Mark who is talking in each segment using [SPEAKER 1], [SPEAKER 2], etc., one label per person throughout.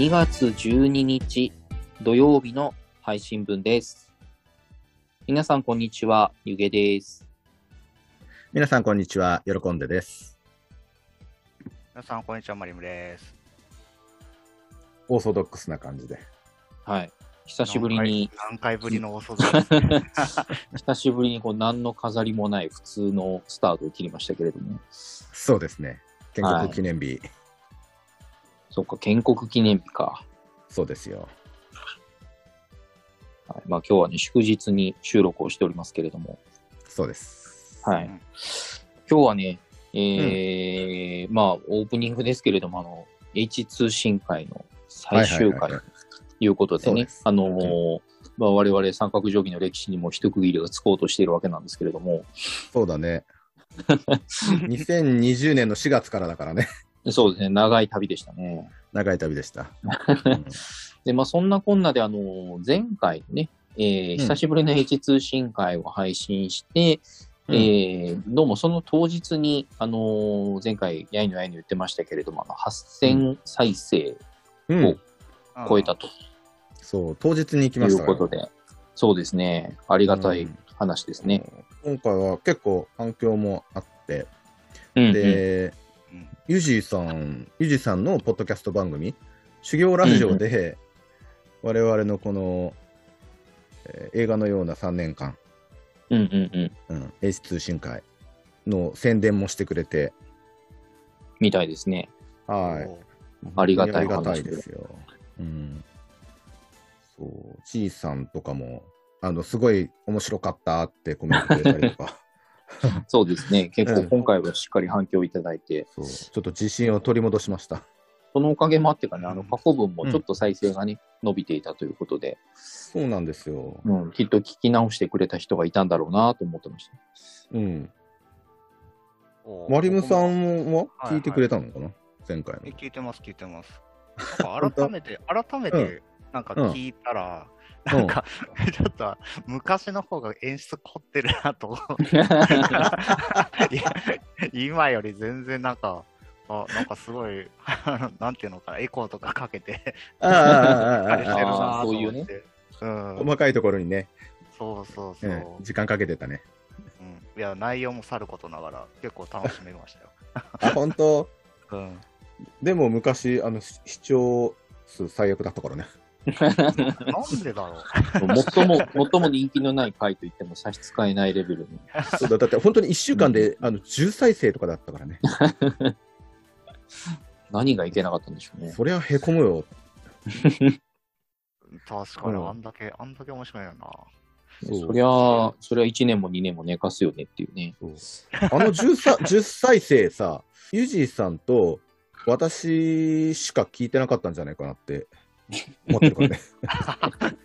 [SPEAKER 1] 2月12日土曜日の配信分です。皆さん、こんにちは。ゆげです。
[SPEAKER 2] 皆さん、こんにちは。喜んでです。
[SPEAKER 3] 皆さん、こんにちは。マリムです。
[SPEAKER 2] オーソドックスな感じで。
[SPEAKER 1] はい。久しぶりに、
[SPEAKER 3] 何回何回ぶりのお外ですね。
[SPEAKER 1] 久しぶりにこう何の飾りもない普通のスタートを切りましたけれども、
[SPEAKER 2] そうですね。建国記念日、
[SPEAKER 1] そっか、建国記念日か。
[SPEAKER 2] そうですよ。
[SPEAKER 1] はい、まあ今日はね、祝日に収録をしておりますけれども、
[SPEAKER 2] そうです。
[SPEAKER 1] はい。
[SPEAKER 3] うん
[SPEAKER 1] 今日はね、えーまあオープニングですけれども、あの、H 通信会の最終回と
[SPEAKER 2] はい
[SPEAKER 1] うことでねあのーまあ、我々三角定規の歴史にも一区切りがつこうとしているわけなんですけれども、
[SPEAKER 2] そうだね。2020年の4月からだからね。
[SPEAKER 1] そうですね、長い旅でしたね。
[SPEAKER 2] 長い旅でした。う ん
[SPEAKER 1] で、まあ、そんなこんなで、あのー前回ね、えー
[SPEAKER 2] うん。
[SPEAKER 1] 久しぶりの H 通信会を配信して、
[SPEAKER 2] うん。
[SPEAKER 1] えーどうもその当日に、あのー前回、やいのやいの言ってましたけれども、あの8000再生
[SPEAKER 2] うん。
[SPEAKER 1] お超えたと。
[SPEAKER 2] そう、当日に行き
[SPEAKER 1] い
[SPEAKER 2] ましたから
[SPEAKER 1] うことで、そうですね、ありがたい
[SPEAKER 2] うん。
[SPEAKER 1] 話ですね。
[SPEAKER 2] 今回は結構反響もあって、
[SPEAKER 1] うんうん。
[SPEAKER 2] で、
[SPEAKER 3] うん
[SPEAKER 2] ユジさん、ユジさんのポッドキャスト番組、修行ラジオで、我々のこの、えー映画のような3年間、
[SPEAKER 1] うんうんうん。
[SPEAKER 2] うん、H 通信会の宣伝もしてくれて、
[SPEAKER 1] みたいですね。
[SPEAKER 2] はい。
[SPEAKER 1] ありがたい
[SPEAKER 2] 本当にありがたいですよ。うん。そう、ちいさんとかも、あの、すごい面白かったってコメントくれたりとか、
[SPEAKER 1] そうですね。結構
[SPEAKER 2] うん
[SPEAKER 1] 今回はしっかり反響いただいて、
[SPEAKER 2] ちょっと自信を取り戻しました。
[SPEAKER 1] そのおかげもあってかね、あの過去文もちょっと再生がね、伸びていたということで、
[SPEAKER 2] そうなんですよ。
[SPEAKER 1] うん、きっと聞き直してくれた人がいたんだろうなと思ってました。
[SPEAKER 2] うん。マリムさんは聞いてくれたのかな、前回の
[SPEAKER 3] え。聞いてます、聞いてます。改めて、改めて、なんか聞いたら、
[SPEAKER 2] うん
[SPEAKER 3] なんか、ちょっと昔の方が演出凝ってるなと思って。いや今より全然なんか、あなんかすごい、なんていうのかな、エコーとかかけて、
[SPEAKER 2] ああああああ
[SPEAKER 3] あれしてる
[SPEAKER 2] ああ
[SPEAKER 3] なと
[SPEAKER 1] そういうね
[SPEAKER 3] 思って。うん、
[SPEAKER 2] 細かいところにね、
[SPEAKER 3] そうそうそう、
[SPEAKER 2] うん時間かけてたね。
[SPEAKER 3] うん。いや、内容もさることながら、結構楽しめましたよ。
[SPEAKER 2] あ、本当？
[SPEAKER 3] うん。
[SPEAKER 2] でも昔、あの、し視聴数最悪だったからね。
[SPEAKER 3] なんでだろう。
[SPEAKER 1] 最も、最も人気のない回といっても差し支えないレベルの。
[SPEAKER 2] そうだだって本当に1週間で、あの10再生とかだったからね。
[SPEAKER 1] 何がいけなかったんでしょうね。
[SPEAKER 2] そりゃへこむよ。
[SPEAKER 3] 確かに、
[SPEAKER 2] うん
[SPEAKER 3] あんだけ、あんだけ面白いよな。
[SPEAKER 2] そ
[SPEAKER 1] りゃ、そりゃ1年も2年も寝かすよねっていうね。
[SPEAKER 2] そうあの 10, さ 10再生さ、ユージーさんと私しか聞いてなかったんじゃないかなって思ってるからね。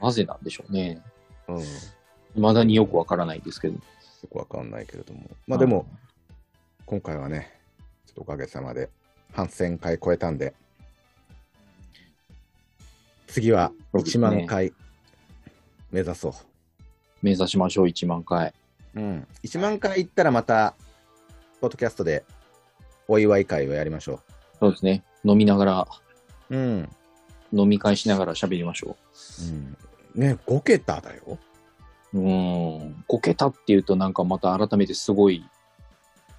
[SPEAKER 1] なぜなんでしょうね。
[SPEAKER 2] うん、よ
[SPEAKER 1] 未だによくわからないですけど。
[SPEAKER 2] くわかんないけれども。まあでも、今回はね、ちょっとおかげさまで、半1000回超えたんで、次は1
[SPEAKER 1] そうですね
[SPEAKER 2] 万回目指そう。
[SPEAKER 1] 目指しましょう、1万回。
[SPEAKER 2] うん、1万回いったらまた、ポッドキャストでお祝い会をやりましょ
[SPEAKER 1] そうですね。飲みながら、
[SPEAKER 2] う。うん。
[SPEAKER 1] 飲み会しながら喋りましょ
[SPEAKER 2] うん、ね、5桁だよ。
[SPEAKER 1] う。ん。5桁っていうとなんかまた改めてすごい、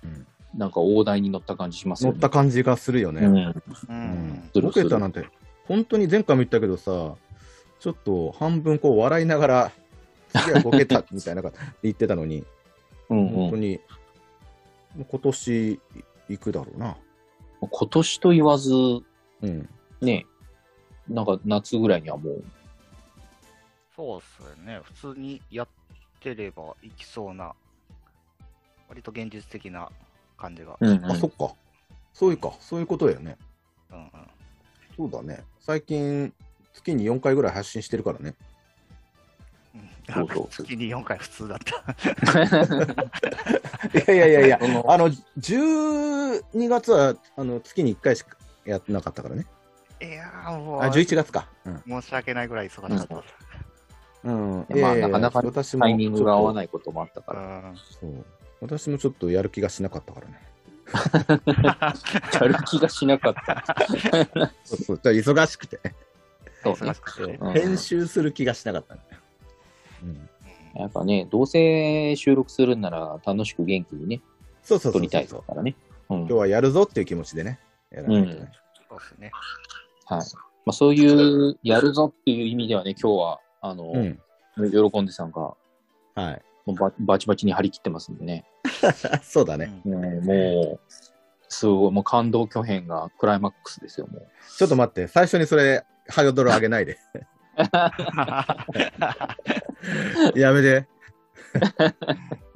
[SPEAKER 2] うん、
[SPEAKER 1] なんか大台に乗った感じしますね。
[SPEAKER 2] った感じがするよね。
[SPEAKER 1] うん。
[SPEAKER 3] う
[SPEAKER 2] うん
[SPEAKER 3] ん。
[SPEAKER 1] する
[SPEAKER 2] 5桁なんて、本当に前回も言ったけどさ、ちょっと半分こう笑いながら、次は5桁みたいなこと言ってたのに、
[SPEAKER 1] うんうん。
[SPEAKER 2] 本当に、今年行くだろうな。
[SPEAKER 1] 今年と言わず、
[SPEAKER 2] うん。
[SPEAKER 1] ね、なんか夏ぐらいにはもう、
[SPEAKER 3] そうっすよね。普通にやってればいきそうな、割と現実的な感じが。
[SPEAKER 1] うんうん
[SPEAKER 2] あ、そっか。そういうか、そういうことだよね。
[SPEAKER 3] うんうん。
[SPEAKER 2] そうだね。最近、月に4回ぐらい発信してるからね。
[SPEAKER 3] うん
[SPEAKER 1] そうそう
[SPEAKER 3] 月に4回普通だった。
[SPEAKER 2] いやいやいやいや、あの、12月は、あの、月に1回しかやってなかったからね。
[SPEAKER 3] いやーもう、
[SPEAKER 2] あ、11月か。うん。
[SPEAKER 3] 申し訳ないぐらい忙しかった。
[SPEAKER 2] うん。
[SPEAKER 1] まあなかなか
[SPEAKER 2] 私も
[SPEAKER 1] タイミングが合わ
[SPEAKER 2] い。
[SPEAKER 1] ないこともあったから。
[SPEAKER 3] うん
[SPEAKER 2] そう。私もちょっとやる気がしなかったからね。
[SPEAKER 1] やる気がしなかった。
[SPEAKER 2] そうそうちょっと忙しくてね、
[SPEAKER 1] そうね
[SPEAKER 3] 忙しくて
[SPEAKER 1] うん
[SPEAKER 2] 編集する気がしなかったんだよ。うん、
[SPEAKER 1] やっぱね、どうせ収録するんなら楽しく元気にね、
[SPEAKER 2] そうそう
[SPEAKER 1] 撮りたいですからね。うん
[SPEAKER 2] 今日はやるぞっていう気持ちでね、やらないとね。
[SPEAKER 3] そうですね。
[SPEAKER 1] はい。まあ、そういう、やるぞっていう意味ではね、今日は、あの、
[SPEAKER 2] うん。
[SPEAKER 1] 喜んでさんが、
[SPEAKER 2] はい。
[SPEAKER 1] もうババチバチに張り切ってますんでね。
[SPEAKER 2] そうだね。
[SPEAKER 3] うん
[SPEAKER 1] ねもう、すごい、もう感動巨編がクライマックスですよ、もう。
[SPEAKER 2] ちょっと待って、最初にそれ、ハードル上げないで。やめて。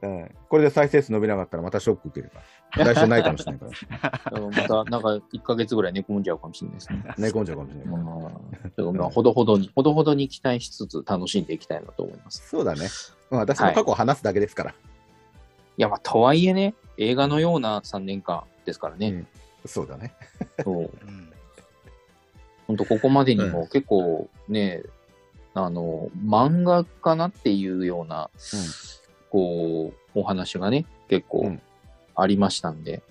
[SPEAKER 2] う ん、これで再生数伸びなかったらまたショック受けるから。来週ないかもしれないから。
[SPEAKER 1] また、なんか、1ヶ月ぐらい寝込んじゃうかもしれないですね。
[SPEAKER 2] 寝込んじゃうかもしれないから。
[SPEAKER 1] ほどほどに、ほどほどに期待しつつ楽しんでいきたいなと思います。
[SPEAKER 2] そうだね。まあ、私の過去を話すだけですから。
[SPEAKER 1] いや、まあ、とはいえね、映画のような3年間ですからね。
[SPEAKER 2] うんそうだね。
[SPEAKER 1] そう。
[SPEAKER 3] うん
[SPEAKER 1] 本当ここまでにも結構ね、あの、漫画かなっていうような、こう、お話がね、結構
[SPEAKER 2] うん
[SPEAKER 1] ありましたんで、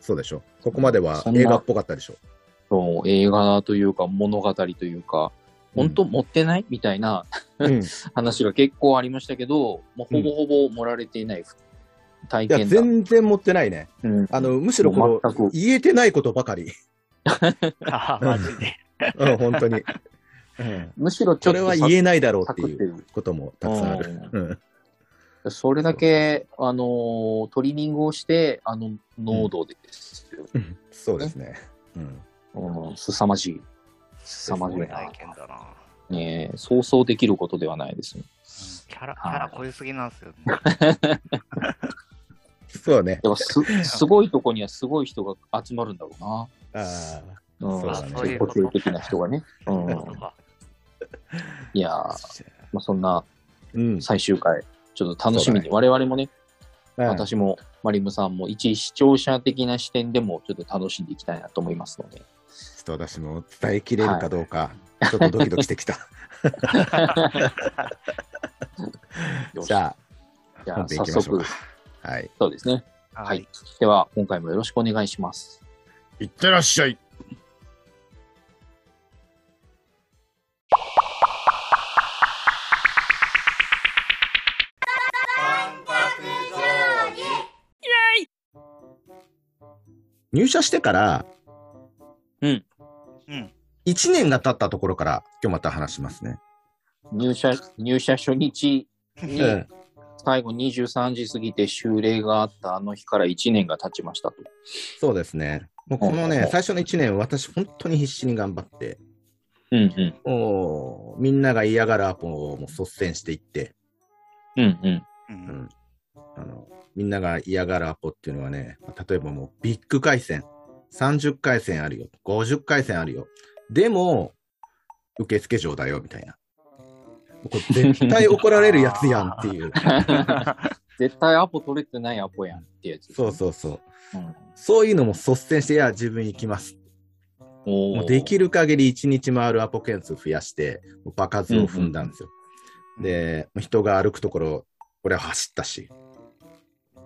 [SPEAKER 2] そうでしょ。ここまでは映画っぽかったでしょ。
[SPEAKER 1] そう映画というか物語というか、本当持ってないみたいな
[SPEAKER 2] うん、い
[SPEAKER 1] 話が結構ありましたけど、もうほぼほぼ盛られていない体
[SPEAKER 2] や、
[SPEAKER 1] 験だ。
[SPEAKER 2] 全然持ってないね。
[SPEAKER 1] うん
[SPEAKER 2] あの、むしろこ
[SPEAKER 1] 全く
[SPEAKER 2] の、言えてないことばかり。
[SPEAKER 3] あマジで。
[SPEAKER 2] うん、本当に。うん、
[SPEAKER 1] むしろちょっと
[SPEAKER 2] それは言えないだろうっていうこともたくさんある。うん
[SPEAKER 1] それだけ、あのートリミングをして、あの濃度でですよ。
[SPEAKER 2] そうですね。うん
[SPEAKER 1] うん、凄まじい。凄まじいな
[SPEAKER 3] 体。験だな。
[SPEAKER 1] ねえ想像できることではないですね。
[SPEAKER 3] キャラ、キャラ濃いすぎなんですよ。
[SPEAKER 2] そうだね。
[SPEAKER 1] やっぱす、すごいとこにはすごい人が集まるんだろうな。
[SPEAKER 2] あ
[SPEAKER 1] うん、
[SPEAKER 2] そうだね
[SPEAKER 1] そういう個性的な人がね。うん、いやー、まあ、そんな
[SPEAKER 2] うん。
[SPEAKER 1] 最終回、ちょっと楽しみに、
[SPEAKER 2] そう
[SPEAKER 1] 我々もね、
[SPEAKER 2] うん
[SPEAKER 1] 私もマリムさんも一視聴者的な視点でもちょっと楽しんでいきたいなと思いますので。
[SPEAKER 2] ちょっと私も伝えきれるかどうか、ちょっとドキドキしてきた。
[SPEAKER 1] よし
[SPEAKER 2] じゃあ、
[SPEAKER 1] じゃあ
[SPEAKER 2] 本編行
[SPEAKER 1] 早速
[SPEAKER 2] きましょうか、。はい。
[SPEAKER 1] そうですね。
[SPEAKER 3] は
[SPEAKER 1] はいい。では、今回もよろしくお願いします。
[SPEAKER 2] いってらっしゃい。入社してから
[SPEAKER 3] うん。
[SPEAKER 2] 1年が経ったところから今日また話しますね。
[SPEAKER 1] 入社、入社初日に、
[SPEAKER 2] うん
[SPEAKER 1] 最後23時過ぎて修例があったあの日から1年が経ちましたと。
[SPEAKER 2] そうですね。もうこのね、最初の1年、私、本当に必死に頑張って、
[SPEAKER 1] うんうん。
[SPEAKER 2] もうみんなが嫌がるアポをもう率先していって、
[SPEAKER 1] うんうん。
[SPEAKER 3] う。
[SPEAKER 2] うんんあの、みんなが嫌がるアポっていうのはね、例えばもうビッグ回線、30回線あるよ、50回線あるよ。でも、受付嬢だよ、みたいな。これ絶対怒られるやつやんっていう。
[SPEAKER 1] 絶対アポ取れてないアポやんってやつ。
[SPEAKER 2] そうそうそう。
[SPEAKER 1] うん。
[SPEAKER 2] そういうのも率先して、いや、自分行きます。もうできる限り1日回るアポ件数増やして、場数を踏んだんですよ。で、人が歩くところ、俺は走ったし。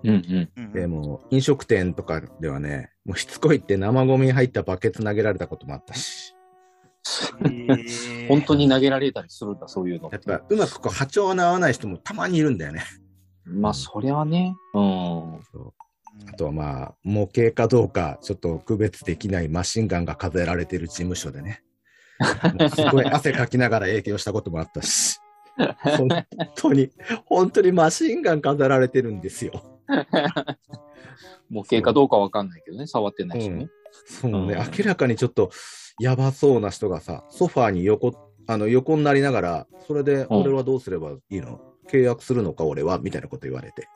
[SPEAKER 1] うんうん。
[SPEAKER 3] うん
[SPEAKER 2] でもう飲食店とかではね、もうしつこいって生ゴミ入ったバケツ投げられたこともあったし、
[SPEAKER 1] 本当に投げられたりするんだ、そういうの
[SPEAKER 2] やっぱうまくこう波長の合わない人もたまにいるんだよね。
[SPEAKER 1] まあ、そりゃね。うん。
[SPEAKER 2] あとはまあ、模型かどうかちょっと区別できないマシンガンが数えられてる事務所でね、すごい汗かきながら営業したこともあったし、本当に、本当にマシンガン数えられてるんですよ。
[SPEAKER 1] 模型かどうかわかんないけどね、触ってないしね。
[SPEAKER 2] そうね、
[SPEAKER 1] うん。
[SPEAKER 2] 明らかにちょっとやばそうな人がさ、ソファーに横あの横になりながら、それで
[SPEAKER 1] うん。
[SPEAKER 2] 俺はどうすればいいの、契約するのか、俺は？みたいなこと言われて、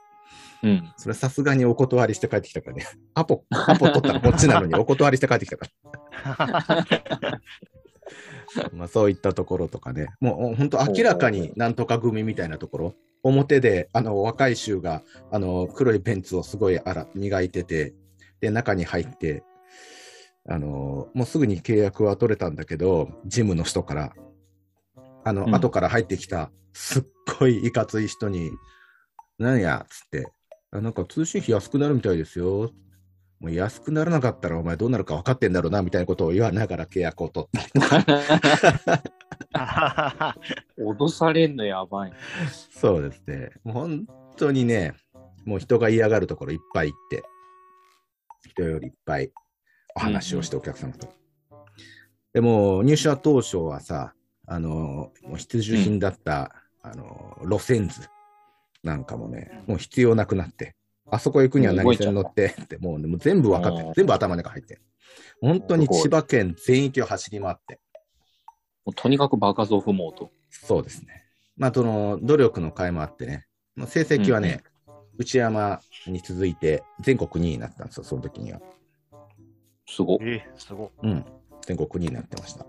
[SPEAKER 1] うん。
[SPEAKER 2] それさすがにお断りして帰ってきたからね、アポ、アポ取ったらこっちなのにお断りして帰ってきたから、まあそういったところとかね、もう本当明らかになんとか組みたいなところ、表であの若い衆があの黒いベンツをすごいあら磨いてて、で、中に入って、あのもうすぐに契約は取れたんだけど、ジムの人から、あの、
[SPEAKER 1] うん。
[SPEAKER 2] 後から入ってきた、すっごいいかつい人に、なんや、つって、あなんか通信費安くなるみたいですよ。もう安くならなかったらお前どうなるか分かってんだろうなみたいなことを言わながら契約を取った。
[SPEAKER 1] 脅されんのやばい。
[SPEAKER 2] そうですね。もう本当にね、もう人が嫌がるところいっぱい行って、人よりいっぱいお話をしてお客様と。でも入社当初はさ、あの、もう必需品だった、あの、路線図なんかもね、もう必要なくなって、あそこ行くには何線乗って？って、もう,、ね、もう全部分かって全部頭の中入ってる。本当に千葉県全域を走り回って、
[SPEAKER 1] もうとにかくバカゾフモード。
[SPEAKER 2] そうですね。まあ、その努力の甲斐もあってね、まあ成績はね、内山に続いて全国2位になったんですよ、その時には。
[SPEAKER 1] すごっ。
[SPEAKER 3] え、すごい。
[SPEAKER 2] うん。全国2位になってました。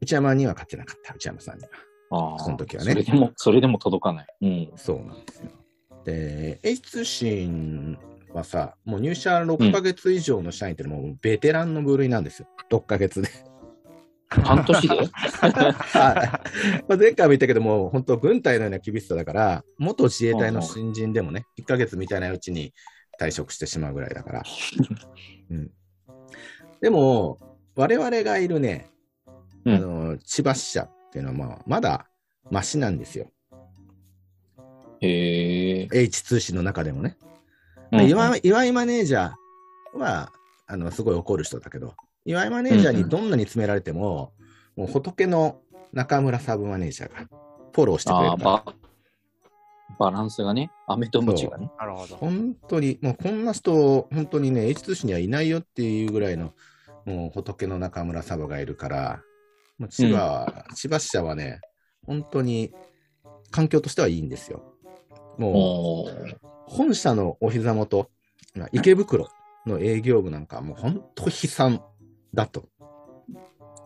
[SPEAKER 2] 内山には勝ってなかった、内山さんには。
[SPEAKER 1] ああ。
[SPEAKER 2] その時はね
[SPEAKER 1] それでも、それでも届かない。うん。
[SPEAKER 2] そうなんですよ。で、エイ通信はさ、もう入社6ヶ月以上の社員ってもうベテランの部類なんですよ。6ヶ月で。
[SPEAKER 1] 半年で？
[SPEAKER 2] はいまあ前回も言ったけども、本当、軍隊のような厳しさだから、元自衛隊の新人でもね、1ヶ月みたいなうちに退職してしまうぐらいだから。うん、でも、我々がいるね、
[SPEAKER 1] うん
[SPEAKER 2] あの千葉支社っていうのは、まあ、まだマシなんですよ。
[SPEAKER 1] へえ。
[SPEAKER 2] H 通信の中でもね。
[SPEAKER 1] うんうん
[SPEAKER 2] 岩井岩井マネージャーは、あの、すごい怒る人だけど、岩井マネージャーにどんなに詰められても、もう仏の中村サブマネージャーがフォローしてくれるから。
[SPEAKER 1] ババランスがね、飴とムチがね。
[SPEAKER 3] なるほど。
[SPEAKER 2] 本当に、もうこんな人、本当にね、H 通信にはいないよっていうぐらいの、もう仏の中村サブがいるから、もう千葉、千葉支社はね、本当に環境としてはいいんですよ。もう、本社のお膝元、まあ池袋の営業部なんかはもう本当悲惨だと。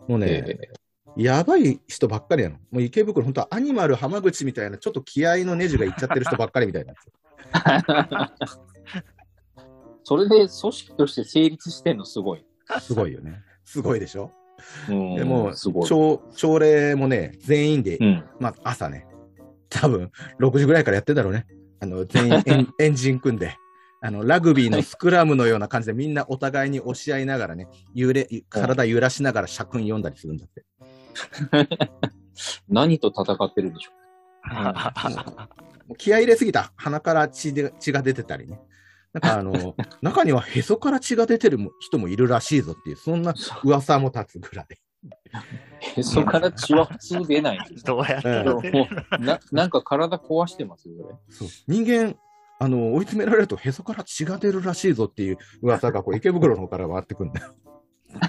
[SPEAKER 2] もうね、
[SPEAKER 1] え
[SPEAKER 2] やばい人ばっかりなの。もう池袋、本当はアニマル浜口みたいな、ちょっと気合のネジがいっちゃってる人ばっかりみたいな
[SPEAKER 1] それで組織として成立してんのすごい。
[SPEAKER 2] すごいよね。すごいでしょ。
[SPEAKER 1] うん
[SPEAKER 2] でも、
[SPEAKER 1] すごい。
[SPEAKER 2] 朝朝礼もね、全員で、
[SPEAKER 1] うん。
[SPEAKER 2] まあ朝ね、多分6時ぐらいからやってんだろうね。あの全員 エンエンジン組んで、あのラグビーのスクラムのような感じでみんなお互いに押し合いながらね、揺れ、体揺らしながら社訓読んだりするんだって。
[SPEAKER 1] 何と戦ってるんでしょ
[SPEAKER 2] もう 気合い入れすぎた鼻から血で血が出てたりね。なんかあの、中にはへそから血が出てるも人もいるらしいぞっていう、そんな噂も立つぐらい。
[SPEAKER 1] へ そから血は普通出ないんです
[SPEAKER 3] どうやって？
[SPEAKER 2] うん
[SPEAKER 3] やってる
[SPEAKER 1] もうななんか体壊してますよ、こ
[SPEAKER 2] そう人間、あの、追い詰められるとへそから血が出るらしいぞっていう噂がこう池袋の方から回ってくるんだよ。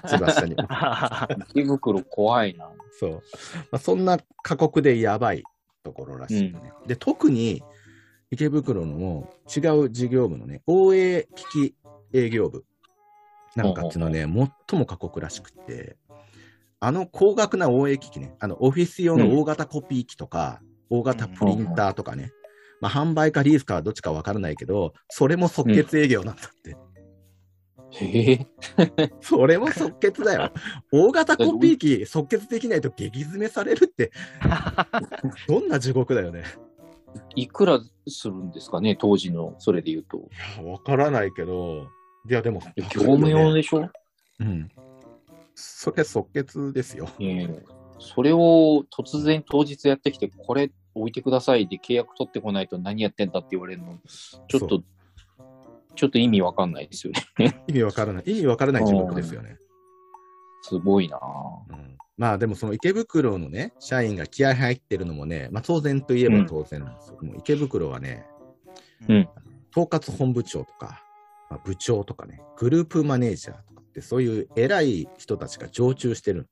[SPEAKER 2] 千葉下に。
[SPEAKER 1] 池袋怖いな。
[SPEAKER 2] そう。まあ、そんな過酷でやばいところらしいのね。で、特に池袋のも違う事業部のね、応営機器営業部なんかっていうのはね、最も過酷らしくって、あの高額な応営機器ね、あのオフィス用の大型コピー機とか、大型プリンターとかね、まあ、販売かリースかはどっちかわからないけど、それも即決営業なんだって。
[SPEAKER 1] へえ。
[SPEAKER 2] それも即決だよ。大型コピー機即決できないと激詰めされるって、どんな地獄だよね。
[SPEAKER 1] いくらするんですかね、当時の、それで言うと。
[SPEAKER 2] いやわからないけど、いや、でも、
[SPEAKER 1] 業務用でしょ？
[SPEAKER 2] うん。それ即決ですよ。
[SPEAKER 1] ええそれを突然当日やってきて、これ置いてくださいで契約取ってこないと何やってんだって言われるの、ちょっ
[SPEAKER 2] そ
[SPEAKER 1] と、ちょっと意味わかんないですよね。
[SPEAKER 2] 意味わからない。意味わからない地獄ですよね。
[SPEAKER 1] すごいなぁ
[SPEAKER 2] うん、まあでもその池袋のね、社員が気合入ってるのもね、まあ当然といえば当然なんですよ。もう池袋はね、
[SPEAKER 1] うん
[SPEAKER 2] 統括本部長とか、まあ、部長とかね、グループマネージャーとかそういう偉い人たちが常駐してる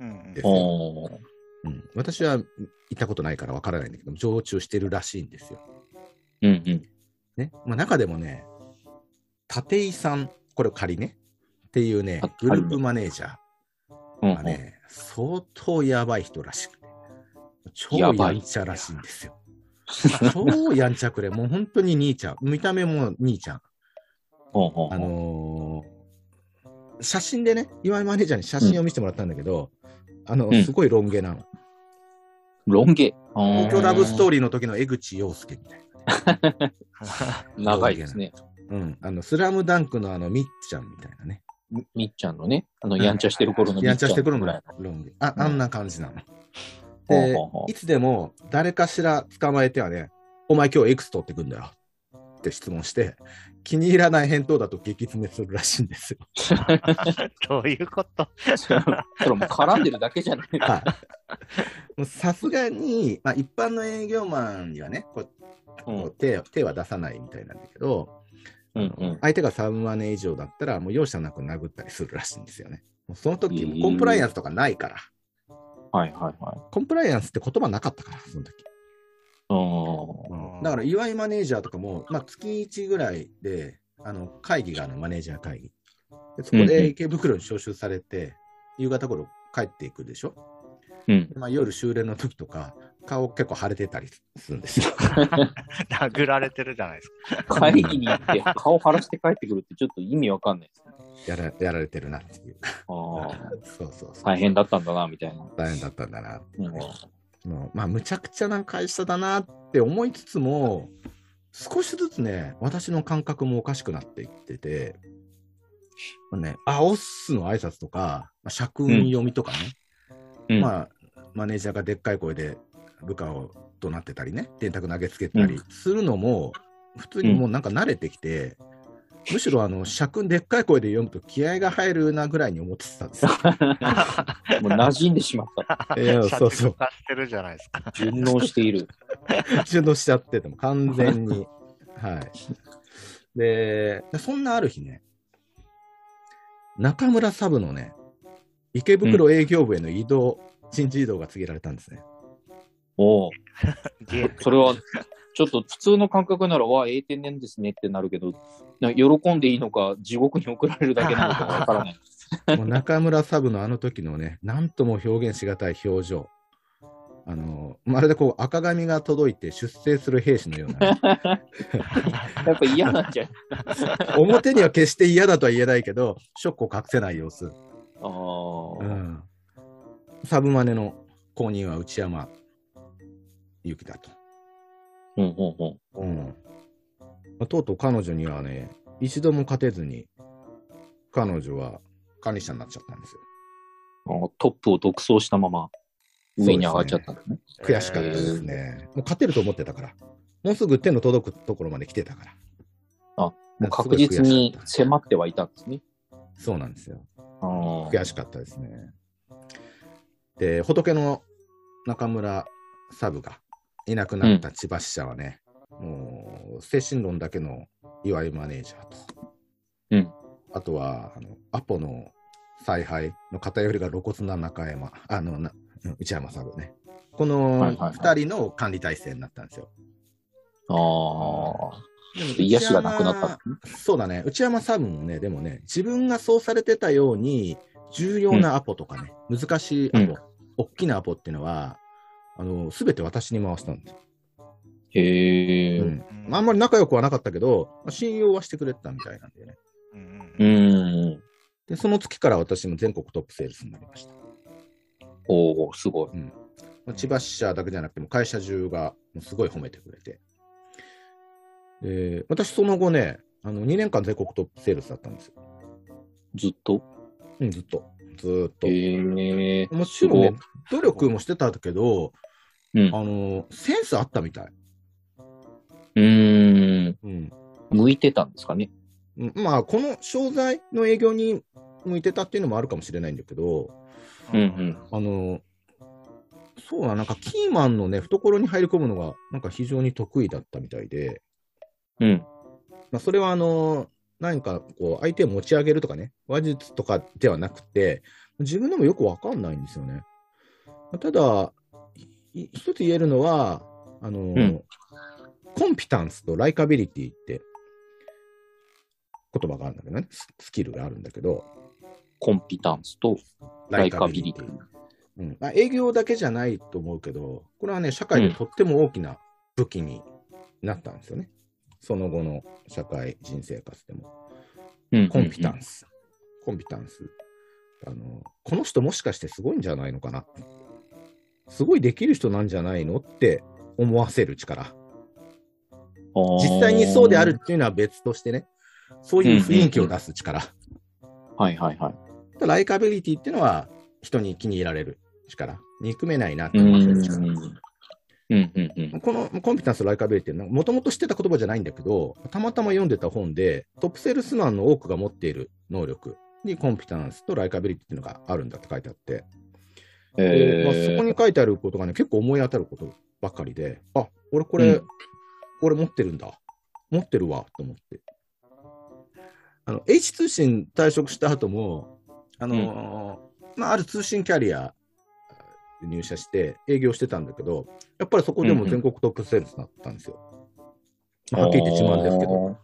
[SPEAKER 3] うん
[SPEAKER 2] ですよ。
[SPEAKER 1] おー
[SPEAKER 2] うん、私は行ったことないからわからないんだけど、常駐してるらしいんですよ。
[SPEAKER 1] うんうん。
[SPEAKER 2] ね。まあ、中でもね、立井さん、これ仮ね、っていうね
[SPEAKER 1] あ、
[SPEAKER 2] グループマネージャ
[SPEAKER 1] うん
[SPEAKER 2] ーがね、相当やばい人らしくて、超
[SPEAKER 1] や
[SPEAKER 2] んちゃらしいんですよ。超やんちゃくれ、もう本当に兄ちゃん、見た目も兄ちゃん。
[SPEAKER 1] ほうほうほう
[SPEAKER 2] あのー写真でね、岩井マネージャーに写真を見せてもらったんだけど、あの、
[SPEAKER 1] うん
[SPEAKER 2] すごいロン毛なの。
[SPEAKER 1] ロン毛？
[SPEAKER 2] 東京ラブストー
[SPEAKER 1] リ
[SPEAKER 2] リーの時の江口洋介みたいな。
[SPEAKER 1] ー。長いですね。
[SPEAKER 2] うん。あの、スラムダンクのあの、みっちゃんみたいなね。
[SPEAKER 1] みみっちゃんのね、あの、やんちゃしてる頃のみ
[SPEAKER 2] や
[SPEAKER 1] っちゃん
[SPEAKER 2] んちゃしてくるの
[SPEAKER 1] ぐらい
[SPEAKER 2] ロン毛。あ、あんな感じなの。でいつでも誰かしら捕まえてはね、お前今日いくつ取ってくんだよって質問して、気に入らない返答だと撃詰めするらしいんですよ。
[SPEAKER 3] どういうこと？
[SPEAKER 1] それもう絡んでるだけじゃないか。
[SPEAKER 2] はいもうさすがに、まあ、一般の営業マンにはね、こう
[SPEAKER 1] うん
[SPEAKER 2] 手手は出さないみたいなんだけど、
[SPEAKER 1] うんうん。
[SPEAKER 2] 相手が3万年以上だったら、もう容赦なく殴ったりするらしいんですよね。もうその時、コンプライアンスとかないから、
[SPEAKER 1] はいはいはい。
[SPEAKER 2] コンプライアンスって言葉なかったから、その時。
[SPEAKER 1] うん。
[SPEAKER 2] だから、岩井マネージャーとかも、まあ、月1ぐらいで、あの会議があるの、マネージャー会議。でそこ
[SPEAKER 1] うんうん
[SPEAKER 2] で池袋に招集されて、夕方頃帰っていくでしょ？
[SPEAKER 1] うん。
[SPEAKER 2] まあ、夜終電の時とか、顔結構腫れてたりするんですよ。
[SPEAKER 3] 殴られてるじゃないですか。
[SPEAKER 1] 会議に行って顔腫らして帰ってくるってちょっと意味わかんないですね。
[SPEAKER 2] やらやられてるなっていう。
[SPEAKER 1] ああ、
[SPEAKER 2] そうそうそう。
[SPEAKER 1] 大変だったんだな、みたいな。
[SPEAKER 2] 大変だったんだな
[SPEAKER 1] うん。
[SPEAKER 2] もうまあ、むちゃくちゃな会社だなって思いつつも、少しずつね、私の感覚もおかしくなっていってて、まあね、あ、オッスの挨拶とか、まあ、社訓読みとかね、
[SPEAKER 1] うん。
[SPEAKER 2] まあ、マネージャーがでっかい声で部下を怒鳴ってたりね、電卓投げつけたりするのも、普通にもうなんか慣れてきて、むしろあの社訓でっかい声で読むと気合が入るなぐらいに思ってたんですよ。
[SPEAKER 1] もう馴染んでしまった。
[SPEAKER 2] いや
[SPEAKER 3] 社
[SPEAKER 2] そうそう
[SPEAKER 3] してるじゃないですか。
[SPEAKER 1] 順応している。
[SPEAKER 2] 順応しちゃってても完全に。はい。で、そんなある日ね、中村サブのね、池袋営業部への移動、人事異動が告げられたんですね。
[SPEAKER 1] おお。それは、ちょっと普通の感覚なら、わあ、ええ天然ですねってなるけど、な喜んでいいのか、地獄に送られるだけなのかわからない。
[SPEAKER 2] もう中村サブのあの時のね、なんとも表現しがたい表情。あのまるでこう赤髪が届いて出征する兵士のようなね、
[SPEAKER 1] やっぱ嫌なんじゃ
[SPEAKER 2] 表には決して嫌だとは言えないけど、ショックを隠せない様子。
[SPEAKER 1] ああ、
[SPEAKER 2] うん、サブマネの後任は内山由紀だと。
[SPEAKER 1] うんうんうん。
[SPEAKER 2] うんまあとうとう彼女にはね、一度も勝てずに、彼女は管理者になっちゃったんですよ。
[SPEAKER 1] あトップを独走したまま上に上がっちゃったんだね。
[SPEAKER 2] 悔しかったですね。もう勝てると思ってたから。もうすぐ手の届くところまで来てたから。
[SPEAKER 1] もう確実に迫ってはいたんですね。
[SPEAKER 2] たそうなんですよ。悔しかったですね。で、仏の中村サブがいなくなった千葉支社はね、もう精神論だけの岩井マネージャーと、
[SPEAKER 1] うん
[SPEAKER 2] あとはあのアポの采配の偏りが露骨な中山、あのなうん内山サブね。この
[SPEAKER 1] はいはいはい
[SPEAKER 2] 2人の管理体制になったんですよ。
[SPEAKER 1] あー。
[SPEAKER 2] でも
[SPEAKER 1] 癒しがなくなった。
[SPEAKER 2] そうだね、内山サブもね、でもね、自分がそうされてたように、重要なアポとかね、難しいアポ、
[SPEAKER 1] うん
[SPEAKER 2] 大きなアポっていうのは、あの、すべて私に回したんですよ。
[SPEAKER 1] へえ。
[SPEAKER 2] う
[SPEAKER 1] うん
[SPEAKER 2] ん。あんまり仲良くはなかったけど、まあ信用はしてくれてたみたいなんだよね。
[SPEAKER 3] うん
[SPEAKER 1] ーん。
[SPEAKER 2] で、その月から私も全国トップセールスになりました。
[SPEAKER 1] おおすごい。
[SPEAKER 2] まあ千葉支社だけじゃなくても、会社中がもうすごい褒めてくれて。で、私その後ね、あの2年間全国トップセールスだったんですよ。
[SPEAKER 1] ずっと？
[SPEAKER 2] うん、ずっと。ずーっと。
[SPEAKER 1] へえ。
[SPEAKER 2] もちろんね
[SPEAKER 1] す、
[SPEAKER 2] 努力もしてたけど、
[SPEAKER 1] うん。
[SPEAKER 2] あの、センスあったみたい。
[SPEAKER 1] うーん。
[SPEAKER 2] うん。
[SPEAKER 1] 向いてたんですかね。
[SPEAKER 2] うんまあ、この商材の営業に向いてたっていうのもあるかもしれないんだけど、
[SPEAKER 1] うんうん。
[SPEAKER 2] あの、そうだ、なんかキーマンのね、懐に入り込むのが、なんか非常に得意だったみたいで、
[SPEAKER 1] うん。
[SPEAKER 2] まあ、それはあの、何かこう、相手を持ち上げるとかね、話術とかではなくて、自分でもよくわかんないんですよね。ただ、い一つ言えるのは、あの、
[SPEAKER 1] ん
[SPEAKER 2] コンピタンスとライカビリティって言葉があるんだけどね、ススキルがあるんだけど、
[SPEAKER 1] コンピタンスとライカビリティ。
[SPEAKER 2] うんまあ、営業だけじゃないと思うけど、これはね、社会でとっても大きな武器になったんですよね。その後の社会人生活でも。
[SPEAKER 1] うん
[SPEAKER 2] コンピタンス。コンピタンス。あの、この人もしかしてすごいんじゃないのかな。すごいできる人なんじゃないのって思わせる力。実際にそうである。っていうのは別としてね。そういう雰囲気を出す力。
[SPEAKER 1] はいはいはい。
[SPEAKER 2] ライカビリティっていうのは、人に気に入られる力。憎めないなって
[SPEAKER 1] う
[SPEAKER 2] 思わせ
[SPEAKER 1] ん。
[SPEAKER 2] る力。
[SPEAKER 1] うんうんうん。
[SPEAKER 2] このコンピタンス、ライカビリティってもともと知ってた言葉じゃないんだけど、たまたま読んでた本で、トップセールスマンの多くが持っている能力にコンピタンスとライカビリティっていうのがあるんだって書いてあって、でまあ、そこに書いてあることがね、結構思い当たることばっかりで、あ俺これ、
[SPEAKER 1] うん
[SPEAKER 2] 俺持ってるんだ。持ってるわ、と思って。あの、H 通信退職した後も、あのーまあ、ある通信キャリア入社して営業してたんだけど、やっぱりそこでも全国トップセールスだったんですよ。はっきり言って自慢ですけど。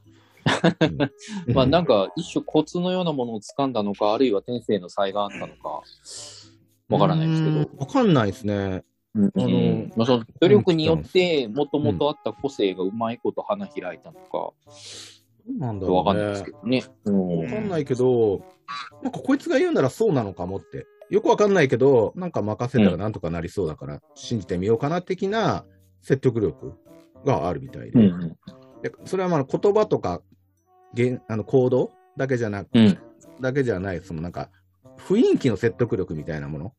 [SPEAKER 1] まあなんか一種コツのようなものを掴んだのか、あるいは天性の才があったのか、わからないですけど。
[SPEAKER 2] ど。わかんないですね。
[SPEAKER 1] うん
[SPEAKER 2] あの
[SPEAKER 1] まあ、その努力によって、もともとあった個性がうまいこと花開いたのか、
[SPEAKER 2] なんだろう、ね。
[SPEAKER 1] わかんないですけどね。うん
[SPEAKER 2] わかんないけど、なんかこいつが言うならそうなのかもって。よくわかんないけど、なんか任せたらなんとかなりそうだから、信じてみようかな的な説得力があるみたいで。
[SPEAKER 1] うん
[SPEAKER 2] でそれはまあ言葉とか言あの行動だけじゃなく、
[SPEAKER 1] うん
[SPEAKER 2] だけじゃない、そのなんか雰囲気の説得力みたいなもの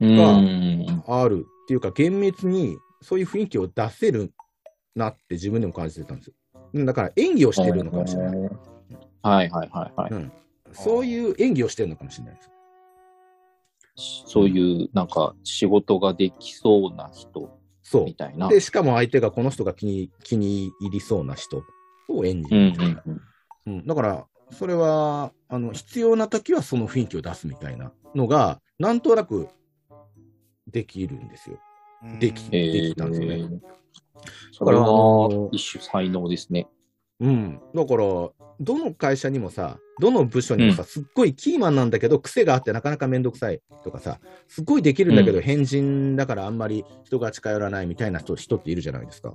[SPEAKER 1] うん。
[SPEAKER 2] が
[SPEAKER 1] うん
[SPEAKER 2] あるっていうか、厳密にそういう雰囲気を出せるなって自分でも感じてたんですよ。うんだから演技をしてるのかもしれない。
[SPEAKER 1] はいはいはいはい。
[SPEAKER 2] そういう演技をしてるのかもしれないです。
[SPEAKER 1] そういうなんか仕事ができそうな人
[SPEAKER 2] そ
[SPEAKER 1] みたいな。
[SPEAKER 2] う。で、しかも相手がこの人が気に気に入りそうな人を演じ
[SPEAKER 1] うん
[SPEAKER 2] るみたいな。
[SPEAKER 1] うん
[SPEAKER 2] うんだから、それはあの必要な時はその雰囲気を出すみたいなのが、なんとなくできるんですよ。でき
[SPEAKER 1] うん。
[SPEAKER 2] できたんですよねだからあ
[SPEAKER 1] は
[SPEAKER 2] の
[SPEAKER 1] 一種才能ですね。
[SPEAKER 2] うん。だから、どの会社にもさ、どの部署にもさ、すっごいキーマンなんだけど、癖があってなかなかめんどくさいとかさ、すっごいできるんだけど、
[SPEAKER 1] うん
[SPEAKER 2] 変人だからあんまり人が近寄らないみたいな人人っているじゃないですか。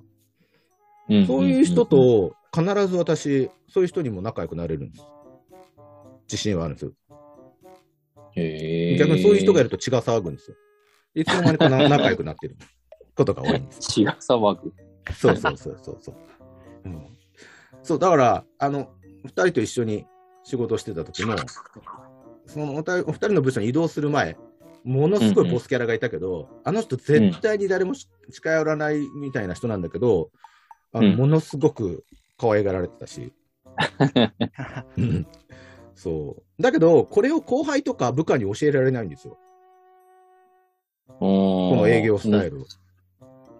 [SPEAKER 1] ん
[SPEAKER 2] そういう人、と、必ず私、そういう人にも仲良くなれるんです。自信はあるんですよ。逆にそういう人がいると血が騒ぐんですよ。いつの間にかな仲良くなってる ことが多いんです。
[SPEAKER 1] 血が騒ぐ。
[SPEAKER 2] そうそうそうそうそう。うん、そう、だから、あの、二人と一緒に仕事をしてた時も、そのお二人お二人の部署に移動する前、ものすごいボスキャラがいたけど、あの人絶対に誰もし近寄らないみたいな人なんだけど、あの
[SPEAKER 1] うん
[SPEAKER 2] ものすごく可愛がられてたし、うんそう。だけど、これを後輩とか部下に教えられないんですよ。
[SPEAKER 1] こ
[SPEAKER 2] この営業スタイルを。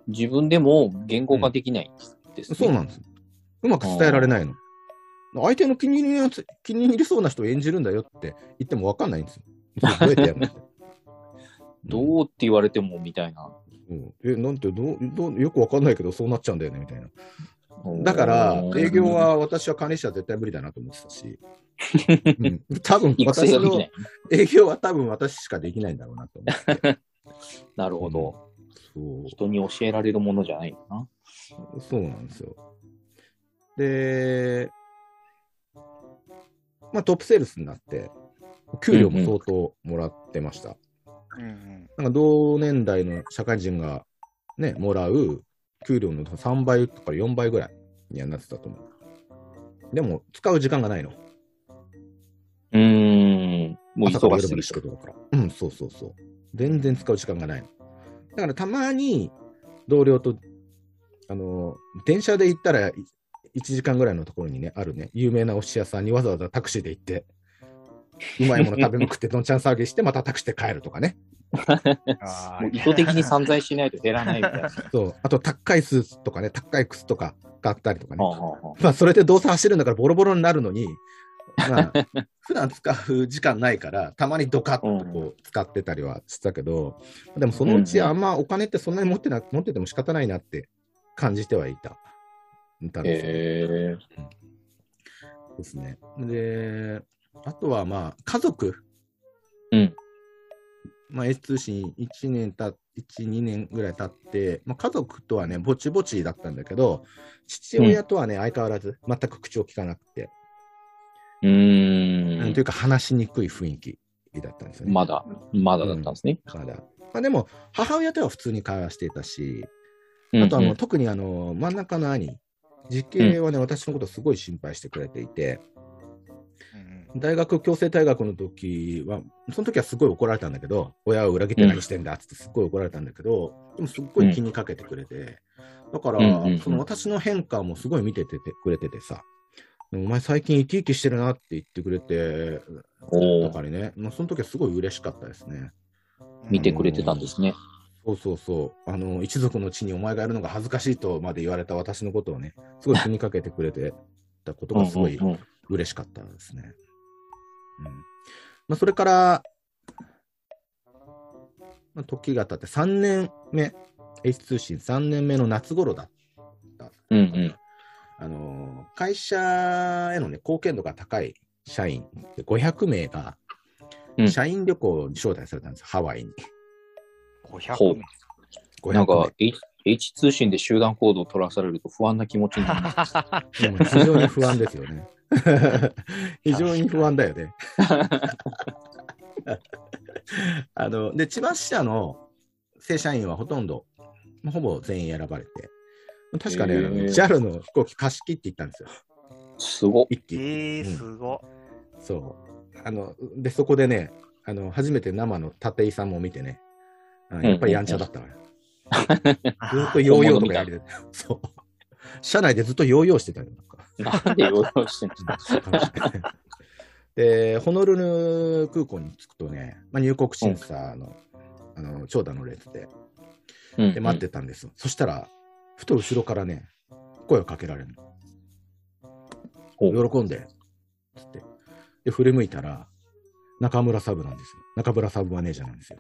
[SPEAKER 1] 自分でも言語化できないんですね。
[SPEAKER 2] そうなんです。うまく伝えられないの。相手の気に入りやつ気に入りそうな人を演じるんだよって言っても分かんないんですよ。どうやってやるの
[SPEAKER 1] どうって言われてもみたいな。
[SPEAKER 2] うんえ、なんてどうどう、よく分かんないけど、そうなっちゃうんだよねみたいな。だから、営業、は私は管理者は絶対無理だなと思ってたし、うん、多分 私の
[SPEAKER 1] ができない。
[SPEAKER 2] 営業は多分私しかできないんだろうなと思って。
[SPEAKER 1] なるほど。
[SPEAKER 2] そう
[SPEAKER 1] 人に教えられるものじゃないのかな。
[SPEAKER 2] そうなんですよ。で、まあ、トップセールスになって、給料も相当もらってました。
[SPEAKER 3] うんうん
[SPEAKER 2] なんか同年代の社会人がね、もらう給料の3倍とか4倍ぐらいにはなってたと思う。でも、使う時間がないの。
[SPEAKER 1] うーん。もう忙しすぎて。
[SPEAKER 2] 仕事だから。うん、そうそうそう。全然使う時間がないの。だからたまに同僚と、あの、電車で行ったら1時間ぐらいのところにね、あるね、有名なお寿司屋さんにわざわざタクシーで行って、うまいもの食べまくって どんちゃん騒ぎして、またタクシーで帰るとかね。
[SPEAKER 3] あ
[SPEAKER 1] もう意図的に散財しないと減らないみたいな。
[SPEAKER 2] そう。あと、高いスーツとかね、高い靴とか買ったりとかね。まあ、それでどうせ走るんだからボロボロになるのに、まあ、普段使う時間ないから、たまにドカッとこう使ってたりはしてたけど、でもそのうちあんまお金ってそんなに持ってな持ってても仕方ないなって感じてはいた。いたんですよ
[SPEAKER 1] へえ。
[SPEAKER 2] ですね。で、あとはまあ、家族。
[SPEAKER 1] うん。
[SPEAKER 2] まあ、A 通信1年た、1、2年ぐらい経って、まあ、家族とはね、ぼちぼちだったんだけど、父親とはね、相変わらず全く口を聞かなくて、
[SPEAKER 1] うーん
[SPEAKER 2] うんというか話しにくい雰囲気だったんですよね。
[SPEAKER 1] まだ、まだだったんですね。
[SPEAKER 2] まだ。まあ、でも、母親とは普通に会話していたし、
[SPEAKER 1] うん
[SPEAKER 2] あとあの、
[SPEAKER 1] うん
[SPEAKER 2] 特にあの真ん中の兄時系はね、私のことすごい心配してくれていて、
[SPEAKER 3] うん
[SPEAKER 2] 大学、強制退学の時は、その時はすごい怒られたんだけど、親を裏切って何してんだっつってすっごい怒られたんだけど、でもすっごい気にかけてくれて、だから、その私の変化もすごい見てててくれててさ、お前最近生き生きしてるなって言ってくれて、だからね、まあ、その時はすごい嬉しかったですね。
[SPEAKER 3] うん
[SPEAKER 1] 見てくれてたんですね。
[SPEAKER 2] そうそうそう。あの、一族の地にお前がやるのが恥ずかしいとまで言われた私のことをね、すごい気にかけてくれてたことがすごい嬉しかったですね。うん。まあ、それから、まあ、時が経って3年目、H 通信3年目の夏頃だった。
[SPEAKER 1] うんうん。
[SPEAKER 2] あの、会社へのね、貢献度が高い社員で500名が
[SPEAKER 1] うん
[SPEAKER 2] 社員旅行に招待されたんですよ、ハワイに。
[SPEAKER 3] 500
[SPEAKER 1] ほう
[SPEAKER 3] 名。
[SPEAKER 2] 500
[SPEAKER 1] なんか
[SPEAKER 2] 名。
[SPEAKER 1] H, H 通信で集団行動を取らされると不安な気持ちになります。
[SPEAKER 2] で も非常に不安ですよね。非常に不安だよね。あので千葉支社の正社員はほとんど、まあほぼ全員選ばれて、確かね、JAL の飛行機貸し切って行ったんですよ、
[SPEAKER 1] すごっ。
[SPEAKER 2] 一機。
[SPEAKER 3] えー、
[SPEAKER 2] うん
[SPEAKER 3] すごっ。
[SPEAKER 2] そうあので、そこでねあの、初めて生の立井さんも見てね、あやっぱりやんちゃだったわよ。ずっとヨーヨーとかやりて そう。車内でずっとヨーヨーしてたよ。なんか
[SPEAKER 1] なんで用意してんですか
[SPEAKER 2] で、ホノルル空港に着くとね、まあ、入国審査の,、あの長蛇の列で
[SPEAKER 1] うん
[SPEAKER 2] で待ってたんですよ。そしたら、ふと後ろからね、声をかけられる
[SPEAKER 1] ほ
[SPEAKER 2] の。喜んで、つって。で、振り向いたら、中村サブなんですよ。中村サブマネージャーなんですよ。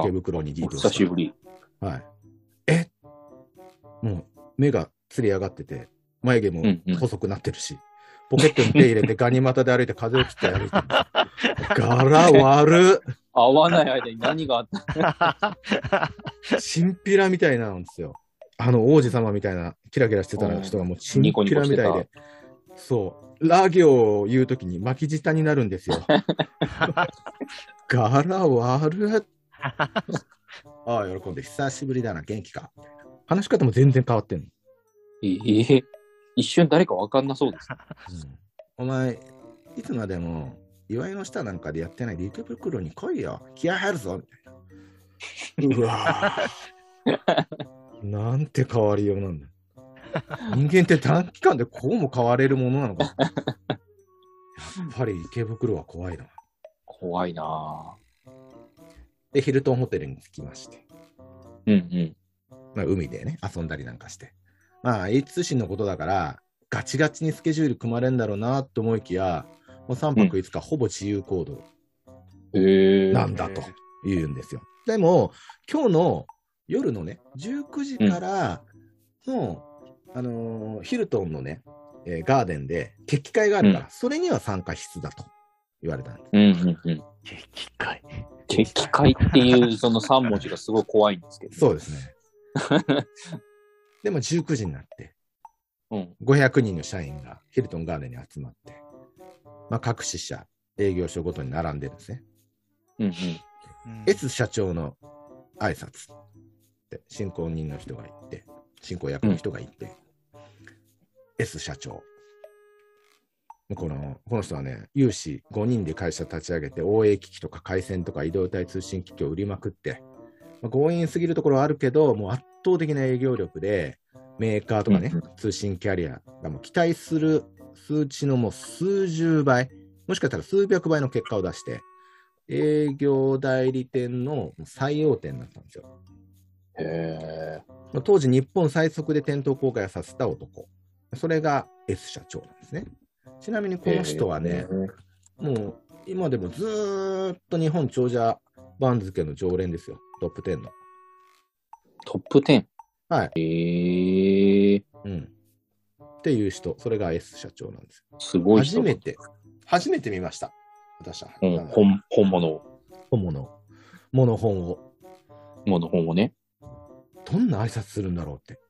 [SPEAKER 2] 池、袋に移動
[SPEAKER 1] 久しぶり。
[SPEAKER 2] はい。え？もう目がつり上がってて、眉毛も細くなってるし、ポケットに手入れてガニ股で歩いて風を切って歩いてる。柄悪っ
[SPEAKER 1] 会わない間に何があった？
[SPEAKER 2] チンピラみたいなんですよ。あの王子様みたいなキラキラしてた人がもうチンピラみたいで。そう。ラ行を言うときに巻き舌になるんですよ。柄悪っ ああ、喜んで、久しぶりだな、元気か。話し方も全然変わってんの。
[SPEAKER 1] ええ一瞬誰か分かんなそうです。
[SPEAKER 2] お前、いつまでも祝いの下なんかでやってないで池袋に来いよ。気合入るぞ。みたいなうわぁ なんて変わりようなんだ。人間って短期間でこうも変われるものなのか。やっぱり池袋は怖いな。
[SPEAKER 1] 怖いな
[SPEAKER 2] で、ヒルトンホテルに着きまして、
[SPEAKER 1] ぁ。うんうん。
[SPEAKER 2] まあ、海でね、遊んだりなんかして。まあ、A 通信のことだから、ガチガチにスケジュール組まれるんだろうなと思いきや、もう3泊5日ほぼ自由行動なんだと言うんですよ。でも、今日の夜のね、19時からの、あのーヒルトンのね、えーガーデンで決起会があるから、
[SPEAKER 1] う
[SPEAKER 2] それには参加必須だと言われたんです。
[SPEAKER 1] うんうんうん。
[SPEAKER 3] 機械。
[SPEAKER 1] 敵会っていうその3文字がすごい怖いんですけど。
[SPEAKER 2] そうですね。でも19時になって、
[SPEAKER 1] うん。
[SPEAKER 2] 500人の社員がヒルトンガーデンに集まって、まあ、各支社、営業所ごとに並んでるんですね。
[SPEAKER 1] うんうん。
[SPEAKER 3] うん
[SPEAKER 2] S 社長の挨拶って、進行人の人がいて、進行役の人がいて、S 社長。このこの人はね、有志5人で会社立ち上げて、OA 機器とか回線とか移動体通信機器を売りまくって、まあ、強引すぎるところはあるけど、もう圧倒的な営業力で、メーカーとかね、
[SPEAKER 1] うん
[SPEAKER 2] 通信キャリアがもう期待する数値のもう数十倍、もしかしたら数百倍の結果を出して、営業代理店の最大手になったんですよ。
[SPEAKER 1] へえ。
[SPEAKER 2] まあ当時日本最速で店頭公開をさせた男。それが S 社長なんですね。ちなみにこの人はね、もう今でもずーっと日本長者番付の常連ですよ。トップ10の。
[SPEAKER 1] トップ 10?
[SPEAKER 2] はい。
[SPEAKER 1] へえ。
[SPEAKER 2] うん。っていう人。それが S 社長なんですよ。
[SPEAKER 1] すごい人。
[SPEAKER 2] 初めて、初めて見ました。私は。
[SPEAKER 1] うん、本本物を。
[SPEAKER 2] 本物。物本を。
[SPEAKER 1] もの本をね。
[SPEAKER 2] どんな挨拶するんだろうって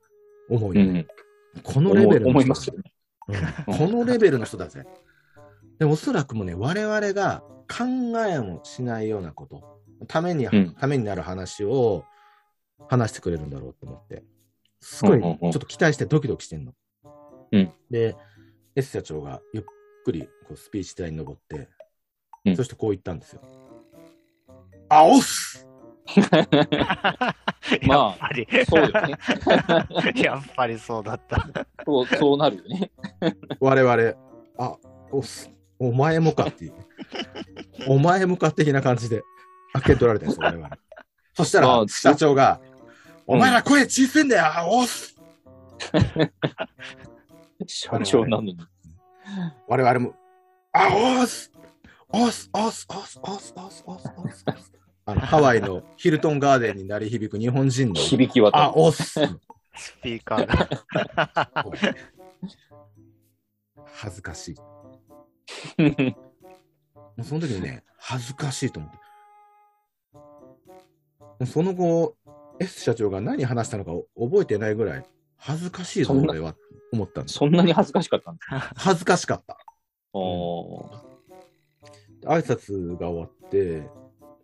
[SPEAKER 2] 思うよね。
[SPEAKER 1] うん。
[SPEAKER 2] このレベルの人
[SPEAKER 1] 思いますよね。
[SPEAKER 2] うんこのレベルの人だぜ。で、おそらくもね、我々が考えもしないようなこと、ために、
[SPEAKER 1] うん
[SPEAKER 2] ためになる話を話してくれるんだろうと思って、すごい、ちょっと期待してドキドキしてんの。
[SPEAKER 1] うん
[SPEAKER 2] で、S 社長がゆっくりこうスピーチ台に登って、
[SPEAKER 1] うん
[SPEAKER 2] そしてこう言ったんですよ。あ、おっす
[SPEAKER 1] まあ
[SPEAKER 3] やっぱり、
[SPEAKER 1] そうよね。
[SPEAKER 3] やっぱりそうだった。
[SPEAKER 1] そうそうなるよね。
[SPEAKER 2] 我々、あ、おっす、お前もかっていう。お前もか的な感じで開け取られてるんですよ、我々。そしたら
[SPEAKER 1] まあ、
[SPEAKER 2] 社長が、お前ら声小さいんだよ、あおっす
[SPEAKER 1] 社長なのに。
[SPEAKER 2] 我々も、あ、おっすおっすおっすおっすおっすおっすおっすおっすあのハワイのヒルトンガーデンに鳴り響く日本人の、
[SPEAKER 1] 響き渡
[SPEAKER 2] あ、
[SPEAKER 1] る。
[SPEAKER 2] おっす
[SPEAKER 3] スピーカーが。
[SPEAKER 2] 恥ずかしい。もうその時にね、恥ずかしいと思って。その後、S 社長が何話したのか覚えてないぐらい、恥ずかしいぞ、
[SPEAKER 1] そんな
[SPEAKER 2] 俺は、思ったんです。
[SPEAKER 1] そんなに恥ずかしかったんですか
[SPEAKER 2] 恥ずかしかった。
[SPEAKER 1] おー
[SPEAKER 2] 挨拶が終わって、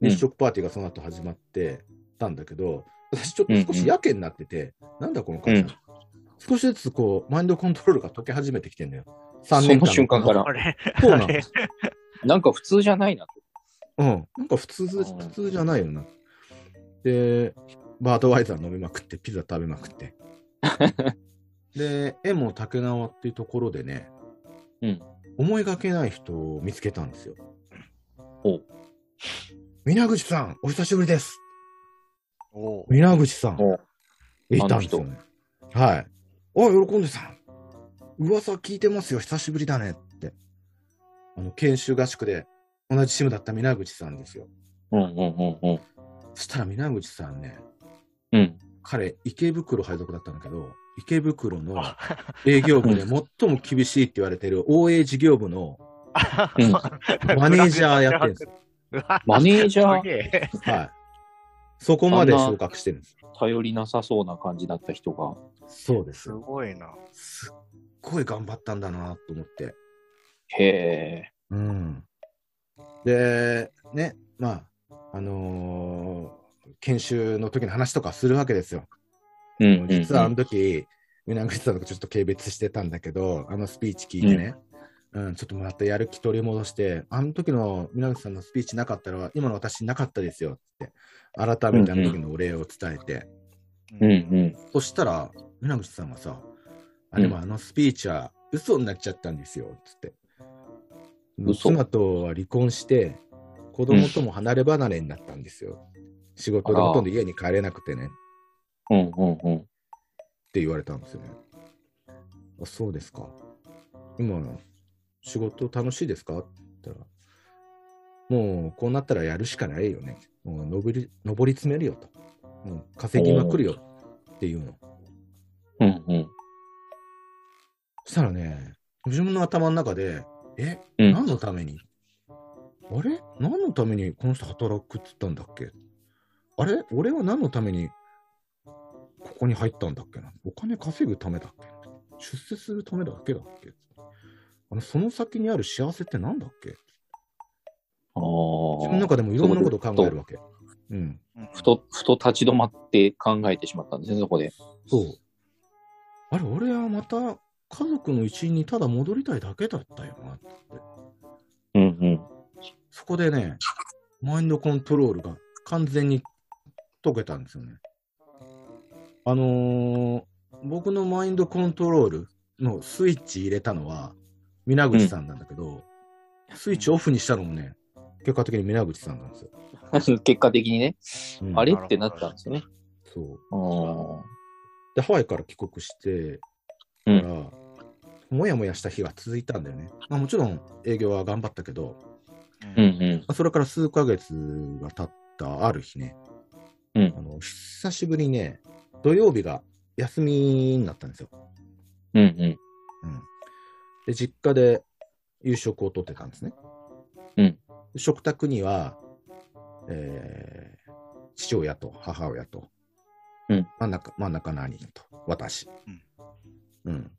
[SPEAKER 2] 日食パーティーがその後始まってたんだけど、私ちょっと少しやけになってて、なんだこの感じ、
[SPEAKER 1] うん
[SPEAKER 2] 少しずつこう、マインドコントロールが解け始めてきてんだよ。3
[SPEAKER 1] その瞬間から
[SPEAKER 2] そうなんです。
[SPEAKER 1] なんか普通じゃないなと。
[SPEAKER 2] うん。なんか普通、普通じゃないよな。で、バードワイザー飲みまくって、ピザ食べまくって。で、絵も竹縄っていうところでね、
[SPEAKER 1] うん
[SPEAKER 2] 思いがけない人を見つけたんですよ。
[SPEAKER 1] おう
[SPEAKER 2] 皆口さん、お久しぶりです。
[SPEAKER 3] おう
[SPEAKER 2] 皆口さん、
[SPEAKER 1] お
[SPEAKER 2] いたんですよね。はい。おい、喜んでさん。噂聞いてますよ、久しぶりだねって。あの、研修合宿で同じチームだった皆口さんですよ。
[SPEAKER 1] うんうんうんうん。
[SPEAKER 2] そしたら皆口さんね、
[SPEAKER 1] うん。
[SPEAKER 2] 彼、池袋配属だったんだけど、池袋の営業部で最も厳しいって言われてる OA 事業部の
[SPEAKER 1] うん
[SPEAKER 2] マネージャーやってるんですよ。
[SPEAKER 1] マネージャー？
[SPEAKER 2] はい。そこまで昇格してるんです。
[SPEAKER 1] 頼りなさそうな感じだった人が。
[SPEAKER 2] そうです
[SPEAKER 3] す。ごいな。
[SPEAKER 2] すっごい頑張ったんだなと思って。
[SPEAKER 1] へえ。
[SPEAKER 2] うん。で、ね、まあ、あのー研修の時の話とかするわけですよ。
[SPEAKER 1] うんうんうん。
[SPEAKER 2] 実はあの時、皆口さんとちょっと軽蔑してたんだけど、あのスピーチ聞いてね、うん、ちょっとまたやる気取り戻して、あの時の皆口さんのスピーチなかったら、今の私なかったですよって、改めてあの時のお礼を伝えて、
[SPEAKER 1] うんうん。
[SPEAKER 2] そしたら、皆口さんがさ、あでもあのスピーチは嘘になっちゃったんですよ、つって。
[SPEAKER 1] 嘘
[SPEAKER 2] 妻とは離婚して、子供とも離れ離れになったんですよ。仕事でほとんど家に帰れなくてね。
[SPEAKER 1] うんうんうん。
[SPEAKER 2] って言われたんですよね。あそうですか。今、仕事楽しいですか？って言ったら、もうこうなったらやるしかないよね。もう上り上り詰めるよと。もう稼ぎまくるよっていうの。
[SPEAKER 1] うんうん。
[SPEAKER 2] そしたらね、自分の頭の中で、え、
[SPEAKER 1] うん
[SPEAKER 2] 何のために？あれ？何のためにこの人働くって言ったんだっけ？あれ？俺は何のためにここに入ったんだっけな？お金稼ぐためだっけ出世するためだけだっけ？あのその先にある幸せって何だっけ？
[SPEAKER 1] ああ。
[SPEAKER 2] 自分の中でもいろんなことを考えるわけ。うん。
[SPEAKER 1] ふと、ふと立ち止まって考えてしまったんですね、そこで。
[SPEAKER 2] そう。あれ、俺はまた家族の一員にただ戻りたいだけだったよなって。
[SPEAKER 1] うんうん。
[SPEAKER 2] そこでね、マインドコントロールが完全に解けたんですよね。あのー僕のマインドコントロールのスイッチ入れたのは、皆口さんなんだけど、スイッチオフにしたのもね、結果的に皆口さんなんですよ。
[SPEAKER 1] 結果的にね、
[SPEAKER 2] うん
[SPEAKER 1] あれってなったんですよね。
[SPEAKER 2] そう。
[SPEAKER 1] あ
[SPEAKER 2] で、ハワイから帰国して、
[SPEAKER 1] うん
[SPEAKER 2] から、もやもやした日が続いたんだよね。まあ、もちろん営業は頑張ったけど、
[SPEAKER 1] あ。うんうん。
[SPEAKER 2] まあそれから数ヶ月が経ったある日ね、
[SPEAKER 1] うん
[SPEAKER 2] あの久しぶりにね、土曜日が休みになったんですよ。
[SPEAKER 1] うんうん。
[SPEAKER 2] うん、で、実家で夕食をとってたんですね。
[SPEAKER 1] うん
[SPEAKER 2] で食卓には、えー父親と母親と、
[SPEAKER 1] うん
[SPEAKER 2] 真ん中、真ん中の兄と、私。うん。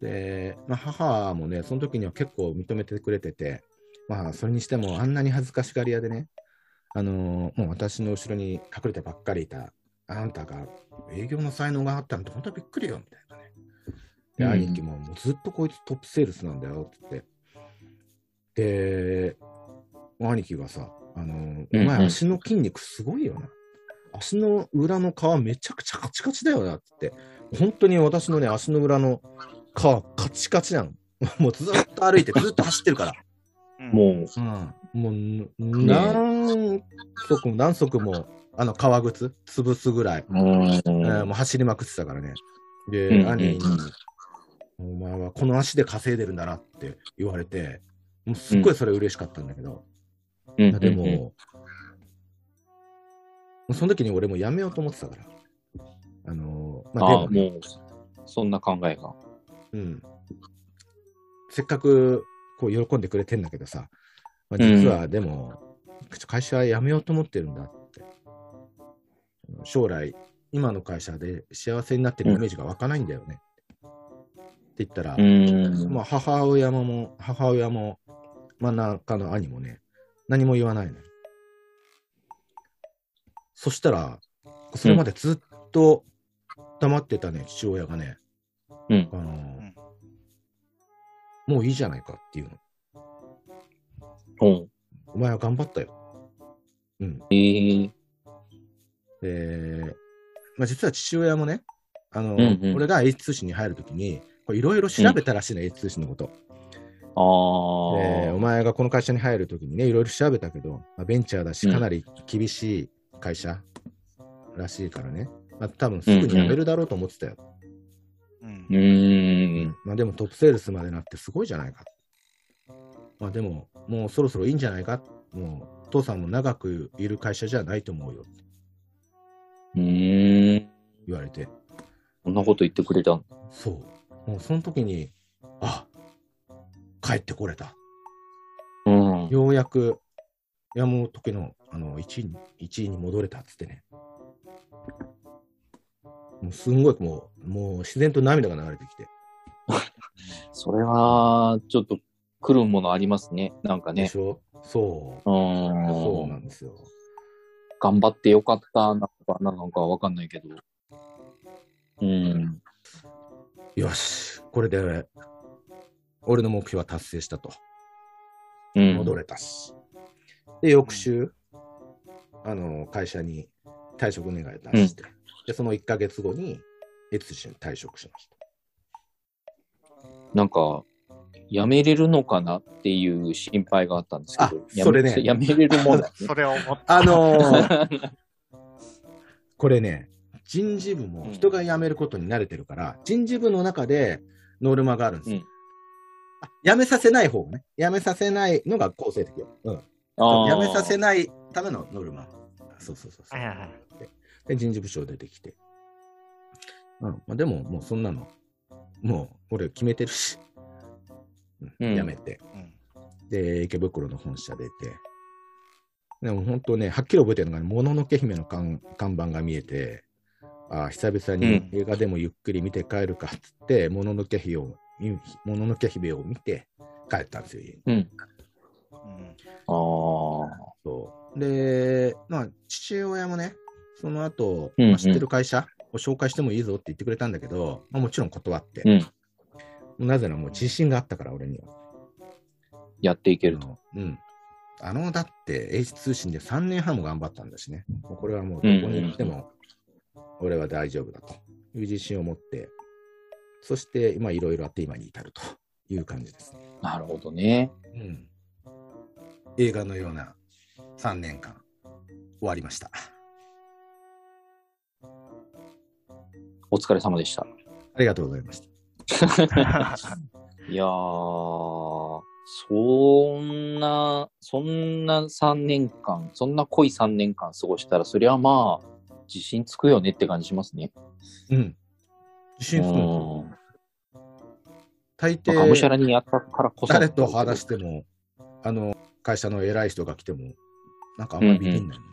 [SPEAKER 2] で、まあ、母もね、その時には結構認めてくれてて、まあ、それにしてもあんなに恥ずかしがり屋でね、あのーもう私の後ろに隠れてばっかりいた、あんたが営業の才能があったなんて本当はびっくりよ、みたいなね。で、
[SPEAKER 1] うん
[SPEAKER 2] 兄貴ももうずっとこいつトップセールスなんだよって言って。で、兄貴がさ、あの、
[SPEAKER 1] うん
[SPEAKER 2] お前足の筋肉すごいよな。足の裏の皮めちゃくちゃカチカチだよなって言って。本当に私のね、足の裏の皮カチカチなの。もうずっと歩いて、ずっと走ってるから。
[SPEAKER 3] う ん
[SPEAKER 1] もう、
[SPEAKER 2] うん、もう、ん何足も何足も、あの、革靴潰すぐらい、
[SPEAKER 1] うん。
[SPEAKER 2] えーもう走りまくってたからね。で、
[SPEAKER 1] うん
[SPEAKER 2] 兄に、お前はこの足で稼いでるんだなって言われて、もうすっごいそれ嬉しかったんだけど、
[SPEAKER 1] うん
[SPEAKER 2] でも、その時に俺もやめようと思ってたから。あのーまあ、でもね、
[SPEAKER 1] もう、そんな考えが。
[SPEAKER 2] うん。せっかくこう喜んでくれてんだけどさ、まあ、実はでも、会社辞めようと思ってるんだって。将来、今の会社で幸せになってるイメージが湧かないんだよね。って言ったら、
[SPEAKER 1] うん。
[SPEAKER 2] まあ、母親もも、母親も、真ん中の兄もね、何も言わないのよ。そしたら、それまでずっと黙ってたね、父親がね、
[SPEAKER 1] うん
[SPEAKER 2] あの
[SPEAKER 3] ん
[SPEAKER 2] もういいじゃないかっていうの。
[SPEAKER 1] うん。
[SPEAKER 2] お前は頑張ったよ。うん。
[SPEAKER 1] ええ
[SPEAKER 2] で、まあ、実は父親もね、あの、
[SPEAKER 1] うんうん
[SPEAKER 2] 俺が H 通信に入るときに、いろいろ調べたらしいの、H 通信のこと。
[SPEAKER 1] ああ。
[SPEAKER 2] でお前がこの会社に入るときにね、いろいろ調べたけど、まあ、ベンチャーだし、
[SPEAKER 1] うん
[SPEAKER 2] かなり厳しい会社らしいからね、まあ、多分すぐに辞めるだろうと思ってたよ。
[SPEAKER 3] うん
[SPEAKER 1] うーん。
[SPEAKER 2] まあ、でもトップセールスまでなってすごいじゃないか。まあ、でも、もうそろそろいいんじゃないか？もう、父さんも長くいる会社じゃないと思うよ
[SPEAKER 1] うーん。
[SPEAKER 2] 言われて、
[SPEAKER 1] こんなこと言ってくれたの？
[SPEAKER 2] そう。もうその時に、あ帰ってこれた。
[SPEAKER 1] うん。
[SPEAKER 2] ようやく山本家のあの1位に1位に戻れたっつってね。もうすんごいもう、もう自然と涙が流れてきて。
[SPEAKER 1] それは、ちょっと来るものありますね。なんかね
[SPEAKER 2] でし。ょ？そう。
[SPEAKER 1] う
[SPEAKER 2] そうなん
[SPEAKER 1] ん。
[SPEAKER 2] ですよ。
[SPEAKER 1] 頑張ってよかったなのか、なのかわかんないけど。うん。
[SPEAKER 2] よし、これで、俺の目標は達成したと。
[SPEAKER 1] うん。
[SPEAKER 2] 戻れたし。で、翌週、あの、会社に退職願い出して、で、その1ヶ月後に、エツシに退職しました。
[SPEAKER 1] なんか、辞めれるのかなっていう心配があったんですけど、
[SPEAKER 2] あそれね
[SPEAKER 1] 辞 めれるもんだね。
[SPEAKER 3] それを思った。
[SPEAKER 2] あのー これね、人事部も人が辞めることに慣れてるから、人事部の中でノルマがあるんですよ。
[SPEAKER 1] うん
[SPEAKER 2] めさせない方がね、辞めさせないのが公正的よ。うん。辞めさせないためのノルマ。そうそうそうそう。
[SPEAKER 3] はいはいはい
[SPEAKER 2] で、人事部長出てきて。うんまあ、でも、もうそんなの、もう俺決めてるし、うん
[SPEAKER 1] うん
[SPEAKER 2] 辞めて。
[SPEAKER 3] うん
[SPEAKER 2] で、池袋の本社出て、でも本当ね、はっきり覚えてるのが、もののけ姫の看看板が見えて、ああ、久々に
[SPEAKER 1] うん
[SPEAKER 2] 映画でもゆっくり見て帰るかっつって、もののけ姫を、みもののけ姫を見て帰ったんですよ、家に。
[SPEAKER 1] うん。
[SPEAKER 3] うん
[SPEAKER 1] ああ。
[SPEAKER 2] そうで、まあ、父親もね、その後、
[SPEAKER 1] うんうん
[SPEAKER 2] まあ知ってる会社を紹介してもいいぞって言ってくれたんだけど、まあ、もちろん断って、
[SPEAKER 1] うん。
[SPEAKER 2] なぜならもう自信があったから、俺には。
[SPEAKER 1] やっていける
[SPEAKER 2] のうん。あの、だって H 通信で3年半も頑張ったんだしね。もうこれはもうどこに行っても俺は大丈夫だという自信を持って、そして今いろいろあって今に至るという感じですね。
[SPEAKER 1] なるほどね。
[SPEAKER 2] うん。映画のような3年間終わりました。
[SPEAKER 1] お疲れ様でした。
[SPEAKER 2] ありがとうございました。
[SPEAKER 1] いやー、そんな、そんな3年間、そんな濃い3年間過ごしたら、そりゃまあ、自信つくよねって感じしますね。
[SPEAKER 2] うん。自信つく大
[SPEAKER 1] まあがむしゃ
[SPEAKER 2] 抵
[SPEAKER 1] らにやったからこそ。
[SPEAKER 2] 誰と話しても、あの、会社の偉い人が来ても、なんかあんまりビビんない、ね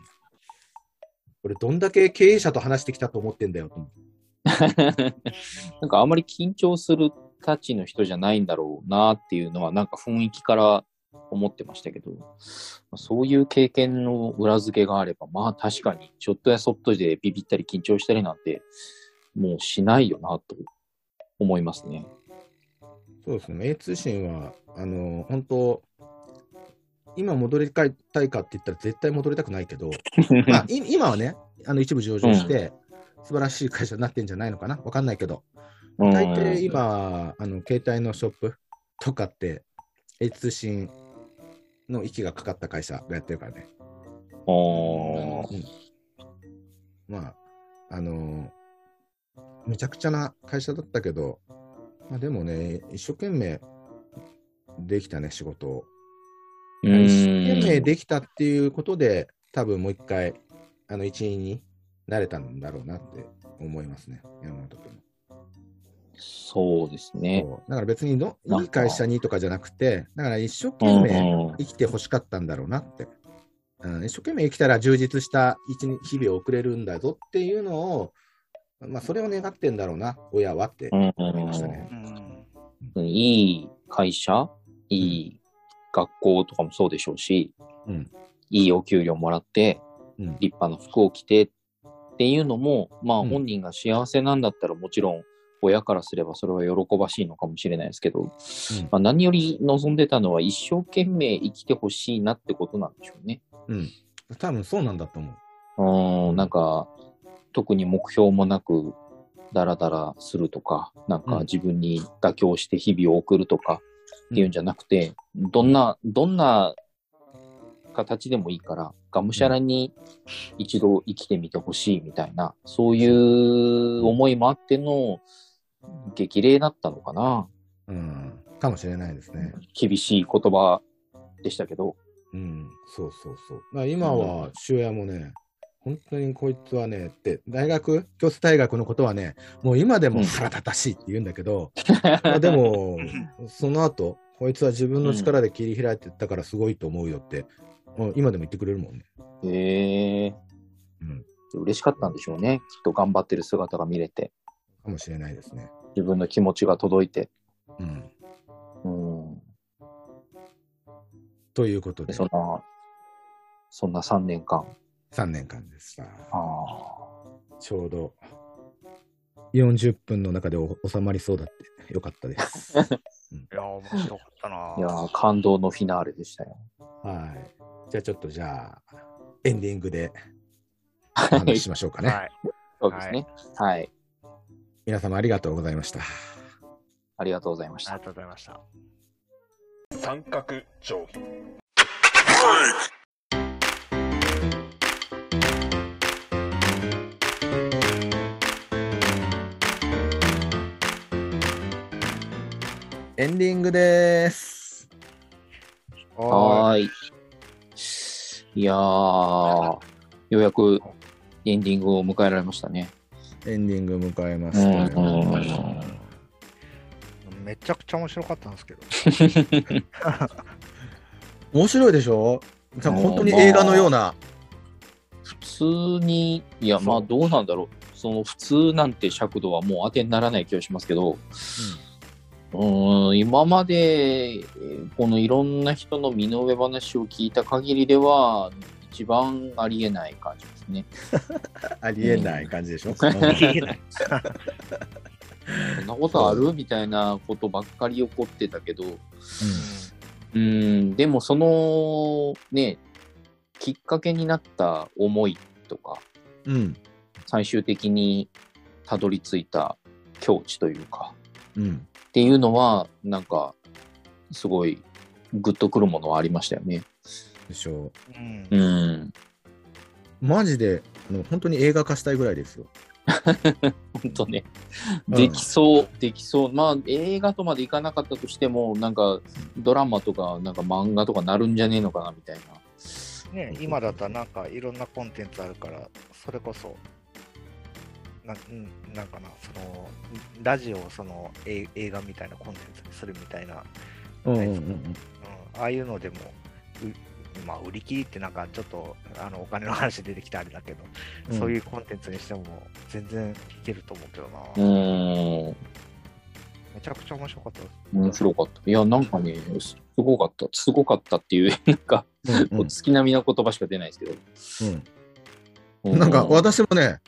[SPEAKER 2] 俺、どんだけ経営者と話してきたと思ってんだよと思って。
[SPEAKER 1] なんかあまり緊張するたちの人じゃないんだろうなっていうのは、なんか雰囲気から思ってましたけど、そういう経験の裏付けがあれば、まあ確かに、ちょっとやそっとでビビったり緊張したりなんて、もうしないよなと思いますね。
[SPEAKER 2] そうですね。A 通信は、あの、本当今戻りたいかって言ったら絶対戻りたくないけど、まあ、い今はね、あの一部上場して、素晴らしい会社になってんじゃないのかな？わかんないけど、
[SPEAKER 1] うん。
[SPEAKER 2] 大抵今、あの携帯のショップとかって、A 通信の息がかかった会社がやってるからね。
[SPEAKER 1] おー。
[SPEAKER 2] うん。まあ、あのめちゃくちゃな会社だったけど、まあ、でもね、一生懸命できたね、仕事を。
[SPEAKER 1] う
[SPEAKER 2] 一生懸命
[SPEAKER 1] ん
[SPEAKER 2] できたっていうことで、多分もう一回、あの一員になれたんだろうなって思いますね、山本君。も。
[SPEAKER 1] そうですね。
[SPEAKER 2] だから別にのいい会社にとかじゃなくて、だから一生懸命
[SPEAKER 1] うん
[SPEAKER 2] 生きてほしかったんだろうなって。うん、一生懸命生きたら充実した一日日々を送れるんだぞっていうのを、まあ、それを願ってんだろうな、親はって
[SPEAKER 1] うん
[SPEAKER 2] 思いましたね。
[SPEAKER 3] うん。
[SPEAKER 1] いい会社、いい学校とかもそうでしょうし、
[SPEAKER 2] うん。
[SPEAKER 1] いいお給料もらって、
[SPEAKER 2] うん。
[SPEAKER 1] 立派な服を着てっていうのも、まあ
[SPEAKER 2] うん
[SPEAKER 1] 本人が幸せなんだったらもちろん親からすればそれは喜ばしいのかもしれないですけど、まあ、何より望んでたのは一生懸命生きてほしいなってことなんでしょうね。
[SPEAKER 2] うん。多分そうなんだと思う。
[SPEAKER 1] うん、なんか特に目標もなくダラダラするとか、なんか
[SPEAKER 2] うん
[SPEAKER 1] 自分に妥協して日々を送るとかっていうんじゃなくて、どんな、どんな形でもいいから、がむしゃらに一度生きてみてほしいみたいな、そういう思いもあっての激励だったのかな。
[SPEAKER 2] うん。かもしれないですね。
[SPEAKER 1] 厳しい言葉でしたけど。
[SPEAKER 2] うん。そうそうそう。だから今は父親もね、本当にこいつはね、って、大学、京都大学のことはね、もう今でも腹立たしいって言うんだけど、まあでも、その後、こいつは自分の力で切り開いてったからすごいと思うよって、もう今でも言ってくれるもんね。
[SPEAKER 1] へえ
[SPEAKER 2] うん。
[SPEAKER 1] 嬉しかったんでしょうね。きっと頑張ってる姿が見れて、
[SPEAKER 2] かもしれないですね。
[SPEAKER 1] 自分の気持ちが届いて。
[SPEAKER 2] うん。
[SPEAKER 1] うん。
[SPEAKER 2] ということ
[SPEAKER 1] で、
[SPEAKER 2] で、
[SPEAKER 1] そんな、そんな3年間。
[SPEAKER 2] 3年間でした。
[SPEAKER 1] あ
[SPEAKER 2] ちょうど40分の中でお収まりそうだってよかったです。
[SPEAKER 3] いや、面白かったな
[SPEAKER 1] あ。いやー、感動のフィナーレでしたよ。
[SPEAKER 2] はい。じゃあちょっとじゃあ、エンディングでお話ししましょうかね。
[SPEAKER 3] はい。
[SPEAKER 1] そうですね。はい。
[SPEAKER 2] 皆様ありがとうございました。
[SPEAKER 1] ありがとうございました。
[SPEAKER 3] ありがとうございました。
[SPEAKER 4] 三角定規
[SPEAKER 2] エンディングです。
[SPEAKER 3] は
[SPEAKER 1] はーい。いやー、ようやくエンディングを迎えられましたね。
[SPEAKER 2] エンディング迎えま
[SPEAKER 1] う
[SPEAKER 2] した
[SPEAKER 1] んうん
[SPEAKER 2] よ。
[SPEAKER 3] い。めちゃくちゃ面白かったんですけど。
[SPEAKER 2] 面白いでしょ？本当に映画のような。
[SPEAKER 1] 普通に、いや、まあどうなんだろう。その普通なんて尺度はもう当てにならない気がしますけど、うーん、今まで、えーこのいろんな人の身の上話を聞いた限りでは、一番ありえない感じですね。
[SPEAKER 2] ありえない感じでしょ、
[SPEAKER 3] 言えない。
[SPEAKER 1] そんなことある？みたいなことばっかり起こってたけど、うん、でもその、ね、きっかけになった思いとか、
[SPEAKER 2] うん。
[SPEAKER 1] 最終的にたどり着いた境地というか、
[SPEAKER 2] うん。
[SPEAKER 1] っていうのは、なんか、すごい、グッとくるものはありましたよね。
[SPEAKER 2] でしょ
[SPEAKER 3] うん
[SPEAKER 1] う。ん。
[SPEAKER 2] マジで、あの本当に映画化したいぐらいですよ。
[SPEAKER 1] 本当ね。
[SPEAKER 2] うん
[SPEAKER 1] できそう、できそう。まあ、映画とまでいかなかったとしても、なんか、ドラマとか、なんか漫画とかなるんじゃねえのかな、みたいな。
[SPEAKER 3] ね、今だったらなんかいろんなコンテンツあるから、それこそ、なうんなんかな、その、ラジオをそのえ映画みたいなコンテンツにするみたいな、
[SPEAKER 2] うん
[SPEAKER 3] うんああいうのでも、うまあ、売り切りってなんかちょっとあのお金の話出てきてあれだけど、
[SPEAKER 2] うん
[SPEAKER 3] そういうコンテンツにしても全然いけると思うけどな。
[SPEAKER 1] うーん。
[SPEAKER 3] めちゃくちゃ面白かったです。
[SPEAKER 1] 面白かった。いや、なんかね、すごかった。すごかったっていう、なんか、
[SPEAKER 2] う
[SPEAKER 1] 月並みな言葉しか出ないですけど。
[SPEAKER 2] うんなんか私もね、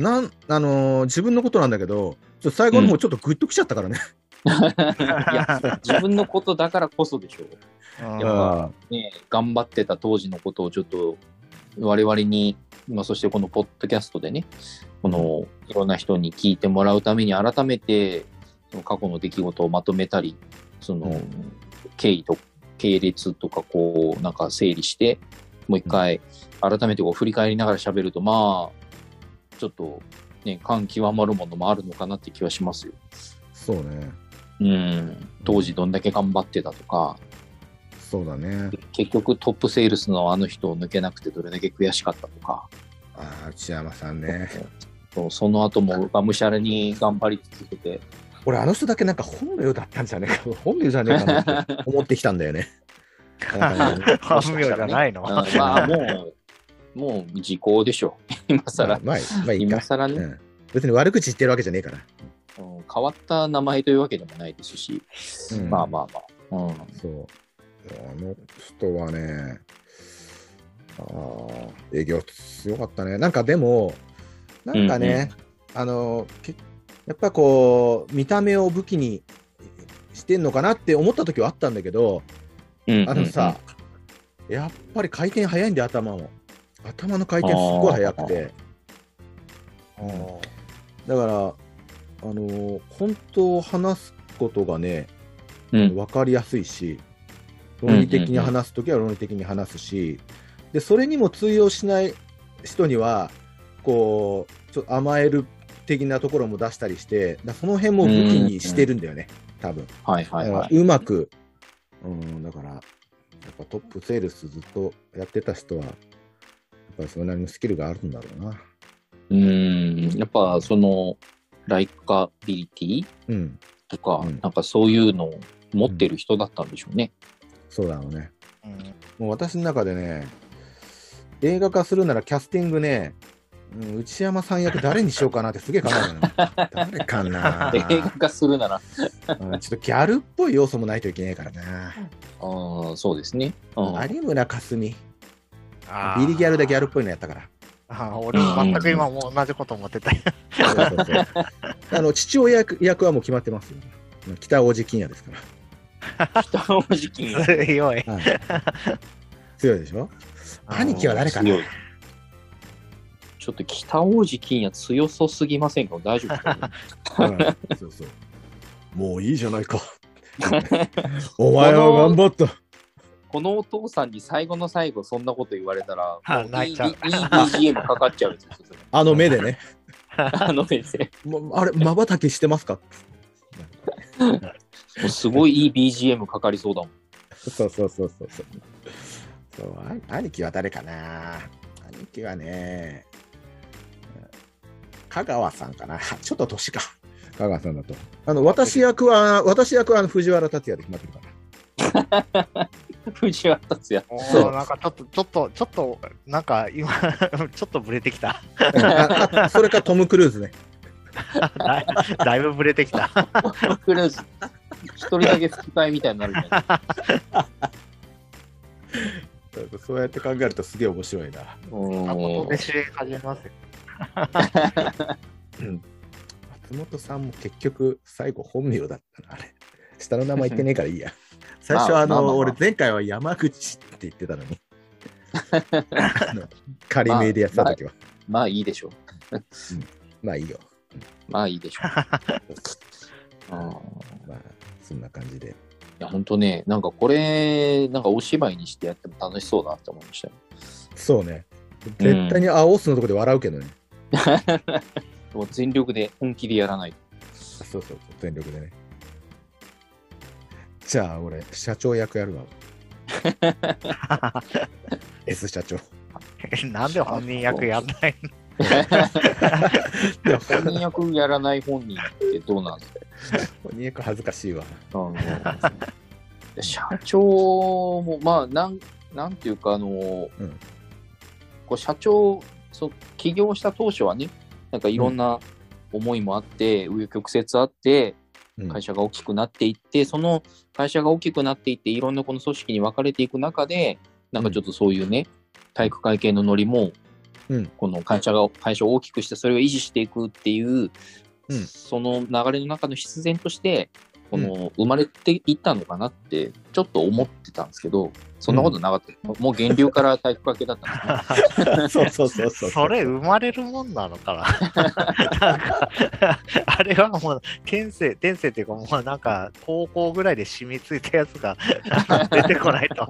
[SPEAKER 2] なん、あのー自分のことなんだけど、ちょっと最後の方ちょっとグッときちゃったからね。
[SPEAKER 1] いや、自分のことだからこそでしょう。
[SPEAKER 3] うん。
[SPEAKER 1] やっぱね、頑張ってた当時のことをちょっと我々に、まあ、そしてこのポッドキャストでね、このいろんな人に聞いてもらうために改めてその過去の出来事をまとめたり、その、
[SPEAKER 2] うん。
[SPEAKER 1] 経緯と系列とかこうなんか整理して、もう一回改めてこう振り返りながら喋ると、まあ、ちょっとね、感極まるものもあるのかなって気はしますよ。
[SPEAKER 2] そうね。
[SPEAKER 1] うん、当時どんだけ頑張ってたとか、
[SPEAKER 2] そうだね。
[SPEAKER 1] 結局トップセールスのあの人を抜けなくてどれだけ悔しかったとか、
[SPEAKER 2] ああ、内山さんね。
[SPEAKER 1] そうその後もがむしゃらに頑張り続けて、
[SPEAKER 2] 俺、あの人だけなんか本名だったんじゃねえか。本名じゃねえかなって思ってきたんだよね。
[SPEAKER 3] 本名じゃないの？
[SPEAKER 1] うんまあもう、もう時効でしょ。今
[SPEAKER 2] ま
[SPEAKER 1] 更
[SPEAKER 2] あ、、まあ、まあいいか。
[SPEAKER 1] 今更ね、
[SPEAKER 2] うん別に悪口言ってるわけじゃねえから。
[SPEAKER 1] うん変わった名前というわけでもないですし、
[SPEAKER 2] うん
[SPEAKER 1] まあまあまあ、うん、
[SPEAKER 2] そう。あの人はね、あー営業強かったね。なんかでも、なんかね、あの、けやっぱこう、見た目を武器にしてんのかなって思った時はあったんだけど、
[SPEAKER 1] うん
[SPEAKER 2] あのさ、やっぱり回転早いんで、頭も。頭の回転すごい速くて。だから、あの本当話すことがね、
[SPEAKER 1] うん
[SPEAKER 2] 分かりやすいし、論理的に話すときは論理的に話すし、で、それにも通用しない人には、こう、ちょっと甘える的なところも出したりして、だその辺も武器にしてるんだよね、多分。
[SPEAKER 1] はいはいはい。
[SPEAKER 2] うまく、うん、だから、やっぱトップセールスずっとやってた人は、ぱりそれなりのスキルがあるんだろうな。
[SPEAKER 1] うん、やっぱその、ライカビリティ
[SPEAKER 2] うん、
[SPEAKER 1] とか、
[SPEAKER 2] うん
[SPEAKER 1] なんかそういうのを持ってる人だったんでしょうね。
[SPEAKER 2] そうだろうね。
[SPEAKER 3] うん
[SPEAKER 2] もう私の中でね、映画化するならキャスティングね、うん、内山さん役誰にしようかなってすげえ考えたの。誰かな
[SPEAKER 1] 映画化するなら、
[SPEAKER 2] うんちょっとギャルっぽい要素もないといけないからな。
[SPEAKER 1] あーそうですね。うん
[SPEAKER 2] 有村架純、ビリギャルでギャルっぽいのやったから。
[SPEAKER 3] あー俺も全く今も同じこと思ってた。
[SPEAKER 2] そうそうそうあの父親役役はもう決まってますよ。北大路欣也ですから。
[SPEAKER 1] 北大路欣也
[SPEAKER 3] 強い。
[SPEAKER 2] はい強いでしょ？兄貴は誰かな？
[SPEAKER 1] ちょっと北大路欣也強そすぎませんか？大丈夫
[SPEAKER 2] そうそう。もういいじゃないか。お前は頑張った。
[SPEAKER 1] このお父さんに最後の最後そんなこと言われたら、
[SPEAKER 3] あ
[SPEAKER 1] もういい
[SPEAKER 3] 泣いちゃう
[SPEAKER 1] いい BGM かかっちゃうんですよ。
[SPEAKER 2] あの目でね。
[SPEAKER 1] あの先生。
[SPEAKER 2] もうあれ、まばたきしてますか？
[SPEAKER 1] すごいいい BGM かかりそうだもん。
[SPEAKER 2] そうそうそうそうそう。そうあ兄貴は誰かな？兄貴はね、香川さんかな？ちょっと年か。香川さんだと。あの、私役は、私役はあの藤原竜也で決まってるから。
[SPEAKER 1] 藤原竜也。
[SPEAKER 3] お
[SPEAKER 2] そう
[SPEAKER 3] ーなんかちょっと、ちょっと、ちょっと、なんか今、ちょっとブレてきた。
[SPEAKER 2] それかトム・クルーズね。
[SPEAKER 3] だいだいぶブレてきた。
[SPEAKER 1] クルーズ。一人だけ吹き替えみたいになるじゃない
[SPEAKER 2] そうやって考えるとすげえ面白いな。
[SPEAKER 3] あ
[SPEAKER 1] うん
[SPEAKER 3] で知り始めますよ。
[SPEAKER 2] 松本さんも結局最後本名だったな、あれ。下の名前言ってねえからいいや。最初あの、
[SPEAKER 1] まあまあまあまあ
[SPEAKER 2] 俺前回は山口って言ってたのに。あ の仮名でやってた時は。
[SPEAKER 1] まあいいでしょう。
[SPEAKER 2] まあいいよ。
[SPEAKER 1] まあいいでしょう。うん
[SPEAKER 2] まあ、そんな感じで。
[SPEAKER 1] いや、本当ね、なんかこれ、なんかお芝居にしてやっても楽しそうだなって思いましたよ。
[SPEAKER 2] そうね。絶対にあオスのとこで笑うけどね。
[SPEAKER 1] もう全力で本気でやらないと。
[SPEAKER 2] そうそうそう、全力でね。じゃあ俺、社長役やるわ。S 社長。
[SPEAKER 3] なんで本人役やんない
[SPEAKER 1] 本人役やらない本人ってどうなんですか？
[SPEAKER 2] 本人役恥ずかしいわ。
[SPEAKER 1] 社長も、まあ、なん、なんていうか、あの、
[SPEAKER 2] うん
[SPEAKER 1] こう社長、そう、起業した当初はね、なんかいろんな思いもあって、紆余曲折あって、
[SPEAKER 2] うん
[SPEAKER 1] 会社が大きくなっていって、その会社が大きくなっていって、いろんなこの組織に分かれていく中で、なんかちょっとそういうね、体育会系のノリも
[SPEAKER 2] うん。
[SPEAKER 1] この会社が会社を大きくしてそれを維持していくっていう、
[SPEAKER 2] うん。
[SPEAKER 1] その流れの中の必然としてこの生まれていったのかなってちょっと思ってたんですけどそんなことなかった、もう源流から体育かけだったんですね。
[SPEAKER 2] そうそうそうそう。
[SPEAKER 3] それ生まれるもんなのかななんか、あれはもう、天性、天性っていうか、もうなんか、高校ぐらいで染みついたやつが 出てこないと、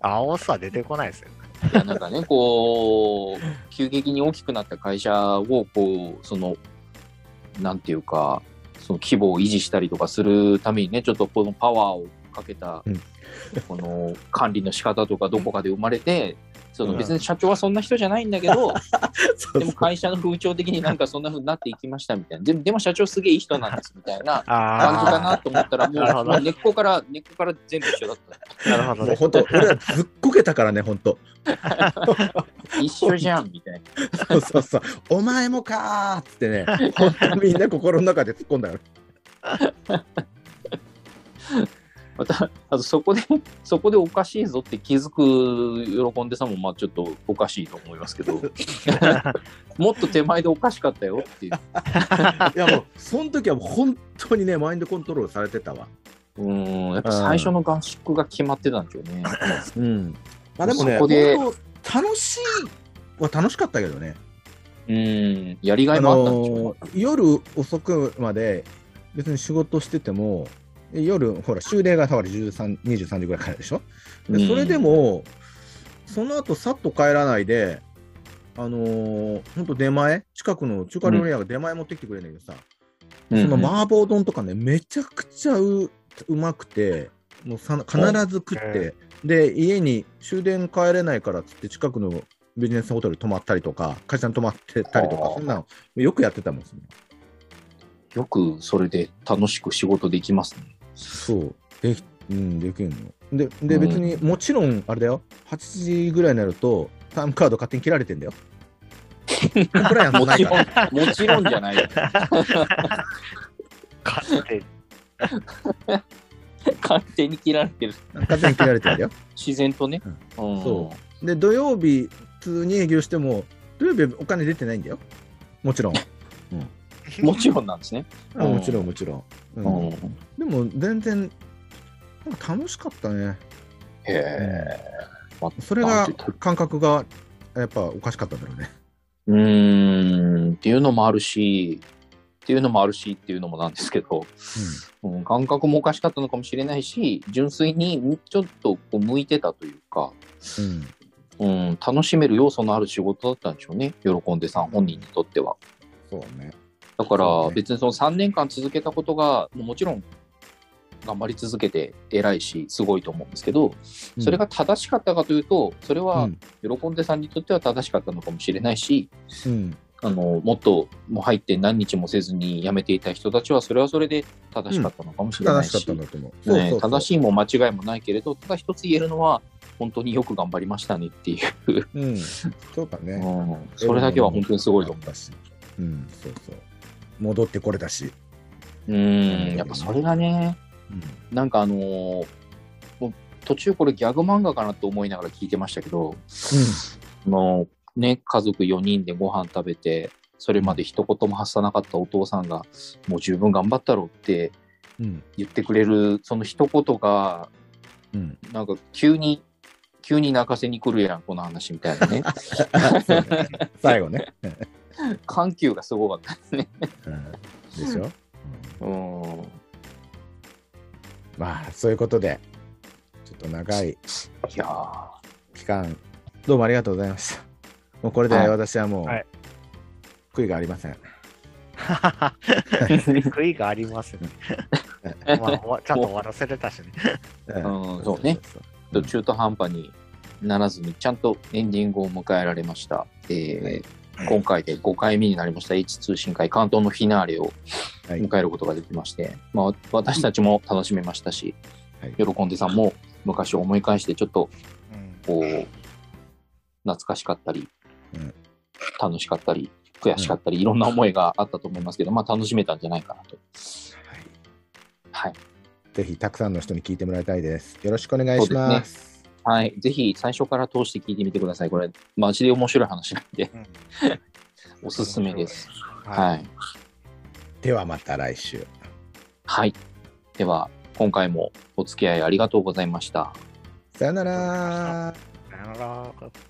[SPEAKER 3] 青さ出てこないですよね。
[SPEAKER 1] いやなんかね、こう、急激に大きくなった会社を、こう、その、なんていうか、その規模を維持したりとかするためにね、ちょっとこのパワーをかけた
[SPEAKER 2] うん、
[SPEAKER 1] この管理の仕方とかどこかで生まれて、その
[SPEAKER 2] うん
[SPEAKER 1] 別に社長はそんな人じゃないんだけど、でも会社の風潮的になんかそんな風になっていきましたみたいな。でもでも社長すげえいい人なんですみたいな感じかな
[SPEAKER 3] あ
[SPEAKER 1] と思ったら、もうもう根っこから、根っこから全部一緒だった。
[SPEAKER 3] あ、なるほどね。
[SPEAKER 2] もう本当、俺らずっこけたからね、本当。
[SPEAKER 1] 一緒じゃんみたいな。
[SPEAKER 2] そうそうそう。お前もかーっつってね、本当みんな心の中で突っ込んだよ。
[SPEAKER 1] また、あとそこで、そこでおかしいぞって気づく喜んでさんも、まあちょっとおかしいと思いますけど、もっと手前でおかしかったよっていう。
[SPEAKER 2] いやもう、その時は本当にね、マインドコントロールされてたわ。
[SPEAKER 1] うん、やっぱ最初の合宿が決まってたんですよね。
[SPEAKER 2] うん。まあでもね、
[SPEAKER 1] そこで
[SPEAKER 2] 楽しいは楽しかったけどね。
[SPEAKER 1] うん、やりが
[SPEAKER 2] あ
[SPEAKER 1] いもあったんでしょうね
[SPEAKER 2] 夜遅くまで別に仕事してても、夜、ほら、終電がほら13 23時ぐらいからでしょ？でそれでも、その後さっと帰らないで、あのー、ほんと出前、近くの中華料理屋が出前持ってきてくれるんだけどさ、
[SPEAKER 1] うん、
[SPEAKER 2] その麻婆丼とかね、めちゃくちゃううまくて、もうさ必ず食って、で、家に終電帰れないからっつって、近くのビジネスホテル泊まったりとか、会社に泊まってたりとか、
[SPEAKER 1] はあ
[SPEAKER 2] そんなのよくやってたもんですね。
[SPEAKER 1] よくそれで楽しく仕事できますね。
[SPEAKER 2] そう。でき、うん、できるの。で、で
[SPEAKER 1] うん
[SPEAKER 2] 別にもちろん、あれだよ、8時ぐらいになると、タイムカード勝手に切られてんだよ。コンプライアンス
[SPEAKER 1] もちろ
[SPEAKER 2] ないから。
[SPEAKER 1] ん、もちろんじゃないよ。
[SPEAKER 3] 勝手に
[SPEAKER 1] 勝手に切られてる。
[SPEAKER 2] 勝手に切られてんだよ。
[SPEAKER 1] 自然とね。うん
[SPEAKER 2] そで、土曜日、普通に営業しても、土曜日はお金出てないんだよ。もちろん。
[SPEAKER 1] もちろんなんですね。
[SPEAKER 2] あもちろん、もちろん。う
[SPEAKER 1] うんん、
[SPEAKER 2] でも、全然、なんか楽しかったね。
[SPEAKER 1] へえ。
[SPEAKER 2] それが、感覚が、やっぱおかしかったんだろうね。
[SPEAKER 1] うーんっていうのもあるし、っていうのもあるしっていうのもなんですけど、うん、感覚もおかしかったのかもしれないし、純粋にちょっとこう向いてたというか、
[SPEAKER 2] うん。うん。
[SPEAKER 1] うん、楽しめる要素のある仕事だったんでしょうね、喜んでさん本人にとっては。
[SPEAKER 2] そうね。
[SPEAKER 1] だから別にその3年間続けたことが、もちろん頑張り続けて偉いし、すごいと思うんですけど、それが正しかったかというと、それは喜んでさんにとっては正しかったのかもしれないし、
[SPEAKER 2] うん、
[SPEAKER 1] あのもっともう入って何日もせずに辞めていた人たちは、それはそれで正しかったのかもしれないし、
[SPEAKER 2] 正しかったんだと思う。
[SPEAKER 1] ね正
[SPEAKER 2] い。
[SPEAKER 1] しいも間違いもないけれど、ただ一つ言えるのは、本当によく頑張りましたねっていう、
[SPEAKER 2] うん。そうだね。
[SPEAKER 1] うんそれだけは本当にすごいと思
[SPEAKER 2] だし。うん、そうそう。戻ってこれたし。
[SPEAKER 1] う。うん、やっぱそれがね、
[SPEAKER 2] うん。
[SPEAKER 1] なんかあのーもう途中これギャグ漫画かなと思いながら聞いてましたけど、あのね、家族4人でご飯食べて、それまで一言も発さなかったお父さんが、もう十分頑張ったろうって
[SPEAKER 2] うん。
[SPEAKER 1] 言ってくれる、その一言が、
[SPEAKER 2] うん。
[SPEAKER 1] なんか急に、急に泣かせに来るやん、この話みたいなね
[SPEAKER 2] 最後ね。
[SPEAKER 1] 緩急がすごかったですね。
[SPEAKER 2] うんでしょ、うん
[SPEAKER 1] うん。
[SPEAKER 2] まあ、そういうことで、ちょっと長い
[SPEAKER 1] いやー
[SPEAKER 2] 期間、どうもありがとうございました。もうこれで
[SPEAKER 1] はい
[SPEAKER 2] 私はもう、
[SPEAKER 3] はい
[SPEAKER 2] 悔いがありません。
[SPEAKER 3] 悔いがありますね。まあ、ちゃんと終わらせれたしね。
[SPEAKER 1] うんそうねと中途半端にならずに、ちゃんとエンディングを迎えられました。えー
[SPEAKER 2] はい
[SPEAKER 1] 今回で5回目になりました。H 通信会関東のフィナーレを
[SPEAKER 2] はい。
[SPEAKER 1] 迎えることができまして、まあ、私たちも楽しめましたし、
[SPEAKER 2] はい。
[SPEAKER 1] 喜んでさんも昔を思い返してちょっと
[SPEAKER 3] うん。
[SPEAKER 1] こう懐かしかったり、
[SPEAKER 2] うん。
[SPEAKER 1] 楽しかったり悔しかったり、いろんな思いがあったと思いますけど、まあ、楽しめたんじゃないかなと。はい、
[SPEAKER 2] ぜひたくさんの人に聞いてもらいたいです。よろしくお願いします。
[SPEAKER 1] はい。ぜひ最初から通して聞いてみてください。これ、マジで面白い話なんで、
[SPEAKER 3] うん
[SPEAKER 1] おすすめです。
[SPEAKER 3] は。
[SPEAKER 1] はいい。
[SPEAKER 2] ではまた来週。
[SPEAKER 1] はい。では、今回もお付き合いありがとうございました。
[SPEAKER 2] さよなら。
[SPEAKER 3] さよなら。